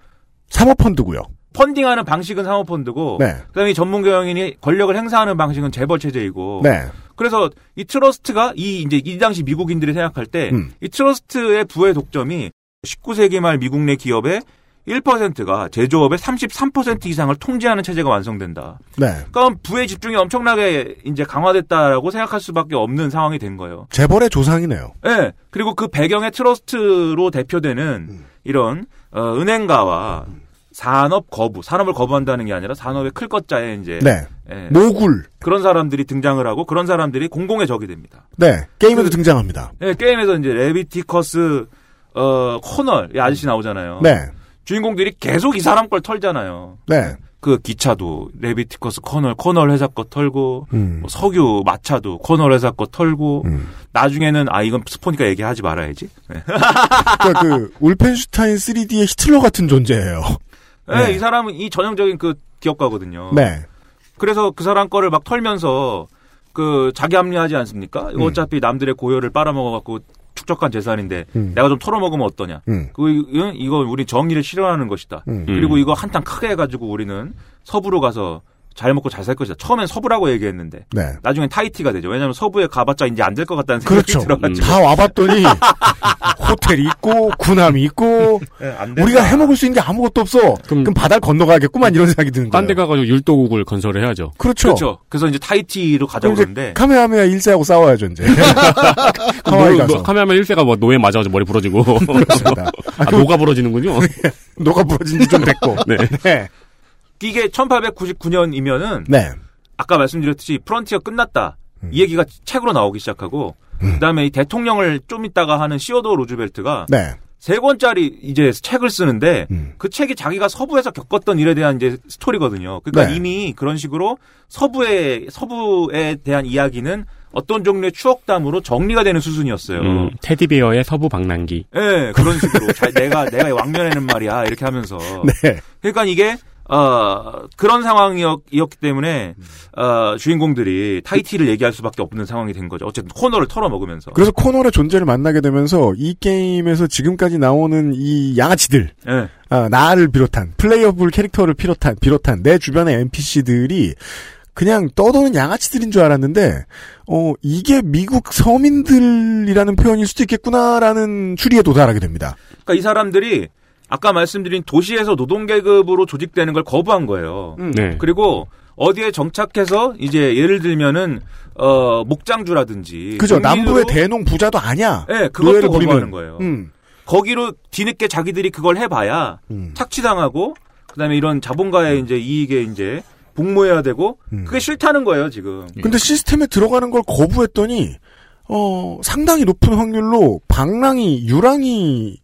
사모펀드고요. 펀딩하는 방식은 사모펀드고 네. 그다음에 이 전문 경영인이 권력을 행사하는 방식은 재벌 체제이고 네. 그래서 이 트러스트가 이 이제 이 당시 미국인들이 생각할 때이 음. 트러스트의 부의 독점이 19세기 말 미국 내 기업의 1%가 제조업의 33% 이상을 통제하는 체제가 완성된다. 네. 그럼 부의 집중이 엄청나게 이제 강화됐다라고 생각할 수밖에 없는 상황이 된 거예요. 재벌의 조상이네요. 예. 그리고 그 배경에 트러스트로 대표되는 음. 이런 어, 은행가와 산업 거부, 산업을 거부한다는 게 아니라 산업의 클 거 자에 이제 네. 예. mogul. 그런 사람들이 등장을 하고 그런 사람들이 공공의 적이 됩니다. 네. 게임에도 등장합니다. 예, 게임에서 이제 레비티커스 어 코널 이 아저씨 나오잖아요. 네. 주인공들이 계속 이 사람 걸 털잖아요. 네. 그 기차도 레비티커스 코널 코널 회사 거 털고 음. 뭐 석유 마차도 코널 회사 거 털고 나중에는 아 이건 스포니까 얘기하지 말아야지. 네. 그러니까 그 울펜슈타인 3D의 히틀러 같은 존재예요. 네, 네. 이 사람은 이 전형적인 그 기업가거든요. 네. 그래서 그 사람 거를 막 털면서 그 자기 합리하지 않습니까? 음. 어차피 남들의 고열을 빨아먹어 갖고 축적한 재산인데 음. 내가 좀 털어먹으면 어떠냐? 음. 그 이- 이거 우리 정의를 실현하는 것이다. 음. 그리고 이거 한탕 크게 해가지고 우리는 서부로 가서 잘 먹고 잘 살 것이다. 처음엔 서부라고 얘기했는데 네. 나중엔 타이티가 되죠. 왜냐하면 서부에 가봤자 이제 안 될 것 같다는 생각이 그렇죠. 들어가지고 다 와봤더니 호텔이 있고 군함이 있고 네. 우리가 해먹을 수 있는 게 아무것도 없어. 그럼, 바다를 건너가겠구만 이런 생각이 드는 딴데 거예요. 가가지고 율도국을 건설을 해야죠. 그렇죠. 그렇죠. 그래서 이제 타이티로 가자고 그럼 이제 그러는데 카메하메하 일세하고 싸워야죠 이제. 하와이 가서. 카메하메하 1세가 뭐 노에 맞아가지고 머리 부러지고. 그렇습니다. 아, 노가 부러지는군요. 노가 부러진 지 좀 됐고. 네. 네. 이게 1899년이면은 네. 아까 말씀드렸듯이 프런티어 끝났다. 음. 이 얘기가 책으로 나오기 시작하고 그다음에 이 대통령을 좀 있다가 하는 시어도 루즈벨트가 네. 세 권짜리 이제 책을 쓰는데 음. 그 책이 자기가 서부에서 겪었던 일에 대한 이제 스토리거든요. 그러니까 네. 이미 그런 식으로 서부의 서부에 대한 이야기는 어떤 종류의 추억담으로 정리가 되는 수준이었어요. 음, 테디베어의 서부 방랑기. 예, 그런 식으로 자, 내가 내가 왕년에는 말이야 이렇게 하면서 네. 그러니까 이게 어, 그런 상황이었기 때문에 어, 주인공들이 타이티를 얘기할 수밖에 없는 상황이 된 거죠. 어쨌든 코너를 털어먹으면서. 그래서 코너의 존재를 만나게 되면서 이 게임에서 지금까지 나오는 이 양아치들, 네. 아, 나를 비롯한 playable 캐릭터를 비롯한 비롯한 내 주변의 NPC들이 그냥 떠도는 양아치들인 줄 알았는데, 어, 이게 미국 서민들이라는 표현일 수도 있겠구나라는 추리에 도달하게 됩니다. 그러니까 이 사람들이 아까 말씀드린 도시에서 노동계급으로 조직되는 걸 거부한 거예요. 네. 그리고 어디에 정착해서 이제 예를 들면은 어 목장주라든지 그죠? 남부의 대농 부자도 아니야. 네, 그것도. 거부하는 거예요. 음. 거기로 뒤늦게 자기들이 그걸 해봐야 착취당하고 그다음에 이런 자본가의 이제 이익에 이제 복무해야 되고 그게 싫다는 거예요 지금. 근데 시스템에 들어가는 걸 거부했더니 어 상당히 높은 확률로 방랑이 유랑이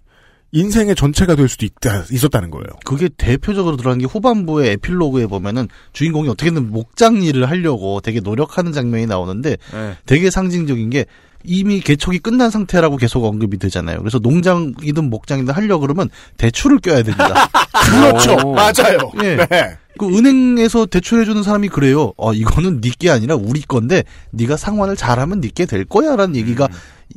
인생의 전체가 될 수도 있다 있었다는 거예요. 그게 대표적으로 들어간 게 후반부의 에필로그에 보면은 주인공이 어떻게든 목장 일을 하려고 되게 노력하는 장면이 나오는데 네. 되게 상징적인 게 이미 개척이 끝난 상태라고 계속 언급이 되잖아요. 그래서 농장이든 목장이든 하려 그러면 대출을 껴야 됩니다. 그렇죠. 맞아요. 예. 네. 그 은행에서 대출해주는 사람이 그래요. 어, 이거는 니게 아니라 우리 건데 네가 상환을 잘하면 니게 될 거야 라는 얘기가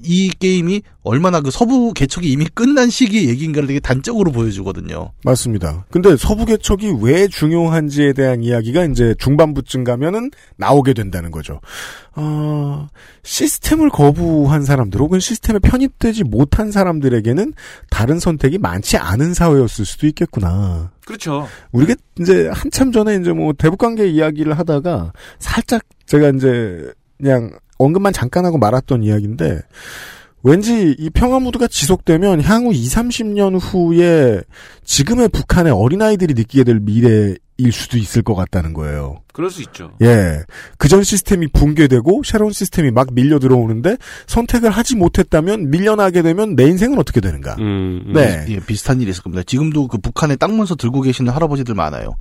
이 게임이 얼마나 그 서부 개척이 이미 끝난 시기의 얘기인가를 되게 단적으로 보여주거든요. 맞습니다. 근데 서부 개척이 왜 중요한지에 대한 이야기가 이제 중반부쯤 가면은 나오게 된다는 거죠. 어, 시스템을 거부한 사람들 혹은 시스템에 편입되지 못한 사람들에게는 다른 선택이 많지 않은 사회였을 수도 있겠구나. 그렇죠. 우리가 이제 한참 전에 이제 뭐 대북관계 이야기를 하다가 살짝 제가 이제 그냥 언급만 잠깐 하고 말았던 이야기인데 왠지 이 평화 무드가 지속되면 향후 2, 30년 후에 지금의 북한의 어린아이들이 느끼게 될 미래일 수도 있을 것 같다는 거예요. 그럴 수 있죠. 예. 그전 시스템이 붕괴되고 새로운 시스템이 막 밀려 들어오는데 선택을 하지 못했다면 밀려나게 되면 내 인생은 어떻게 되는가? 네. 예, 비슷한 일이 있을 겁니다. 지금도 그 북한에 땅 문서 들고 계시는 할아버지들 많아요.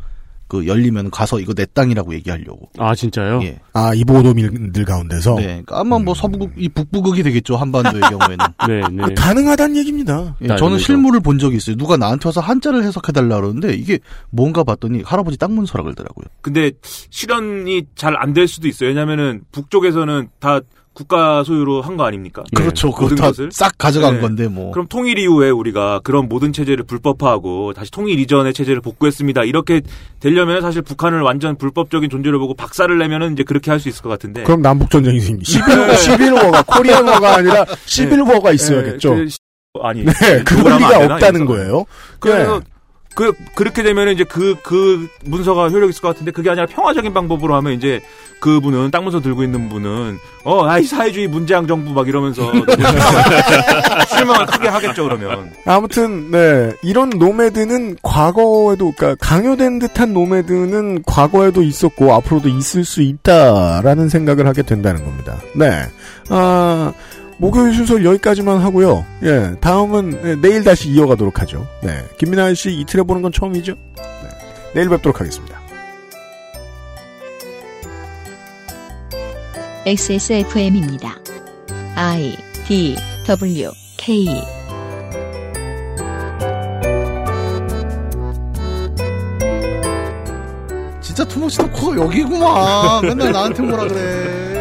그 열리면 가서 이거 내 땅이라고 얘기하려고. 아 진짜요? 예. 아 이보도민들 가운데서 네. 그러니까 아마 뭐 서부국 이 북부극이 되겠죠 한반도의 경우에는. 네, 그 가능하다는 얘기입니다. 예, 저는 실물을 본 적이 있어요. 누가 나한테 와서 한자를 해석해달라 그러는데 이게 뭔가 봤더니 할아버지 땅 문서라 그러더라고요. 근데 실현이 잘 안 될 수도 있어요. 왜냐면은 북쪽에서는 다 국가 소유로 한 거 아닙니까? 그렇죠. 그거 모든 다 것을. 싹 가져간 네. 건데 뭐. 그럼 통일 이후에 우리가 그런 모든 체제를 불법화하고 다시 통일 이전의 체제를 복구했습니다. 이렇게 되려면 사실 북한을 완전 불법적인 존재로 보고 박살을 내면은 이제 그렇게 할 수 있을 것 같은데. 그럼 남북 전쟁이 생기. 네. 11호, 11호가 코리안어가 아니라 11호가 있어야겠죠. 네, 그 시- 아니. 네, 그럴 리가 없다는. 거예요. 그래서 네. 그 그렇게 되면 이제 그그 문서가 효력 있을 것 같은데 그게 아니라 평화적인 방법으로 하면 이제 그분은 땅 문서 들고 있는 분은 어 아이 사회주의 문재앙 정부 막 이러면서 실망을 크게 하겠죠 그러면. 아무튼 네 이런 nomad는 과거에도 그러니까 강요된 듯한 nomad는 과거에도 있었고 앞으로도 있을 수 있다라는 생각을 하게 된다는 겁니다. 네. 아 목요일 순서 여기까지만 하고요. 예 다음은 네, 내일 다시 이어가도록 하죠. 네 김민아 씨 이틀에 보는 건 처음이죠. 네, 내일 뵙도록 하겠습니다. XSFM입니다. I D W K 진짜 투머치 토커 여기구만. 맨날 나한테 뭐라 그래.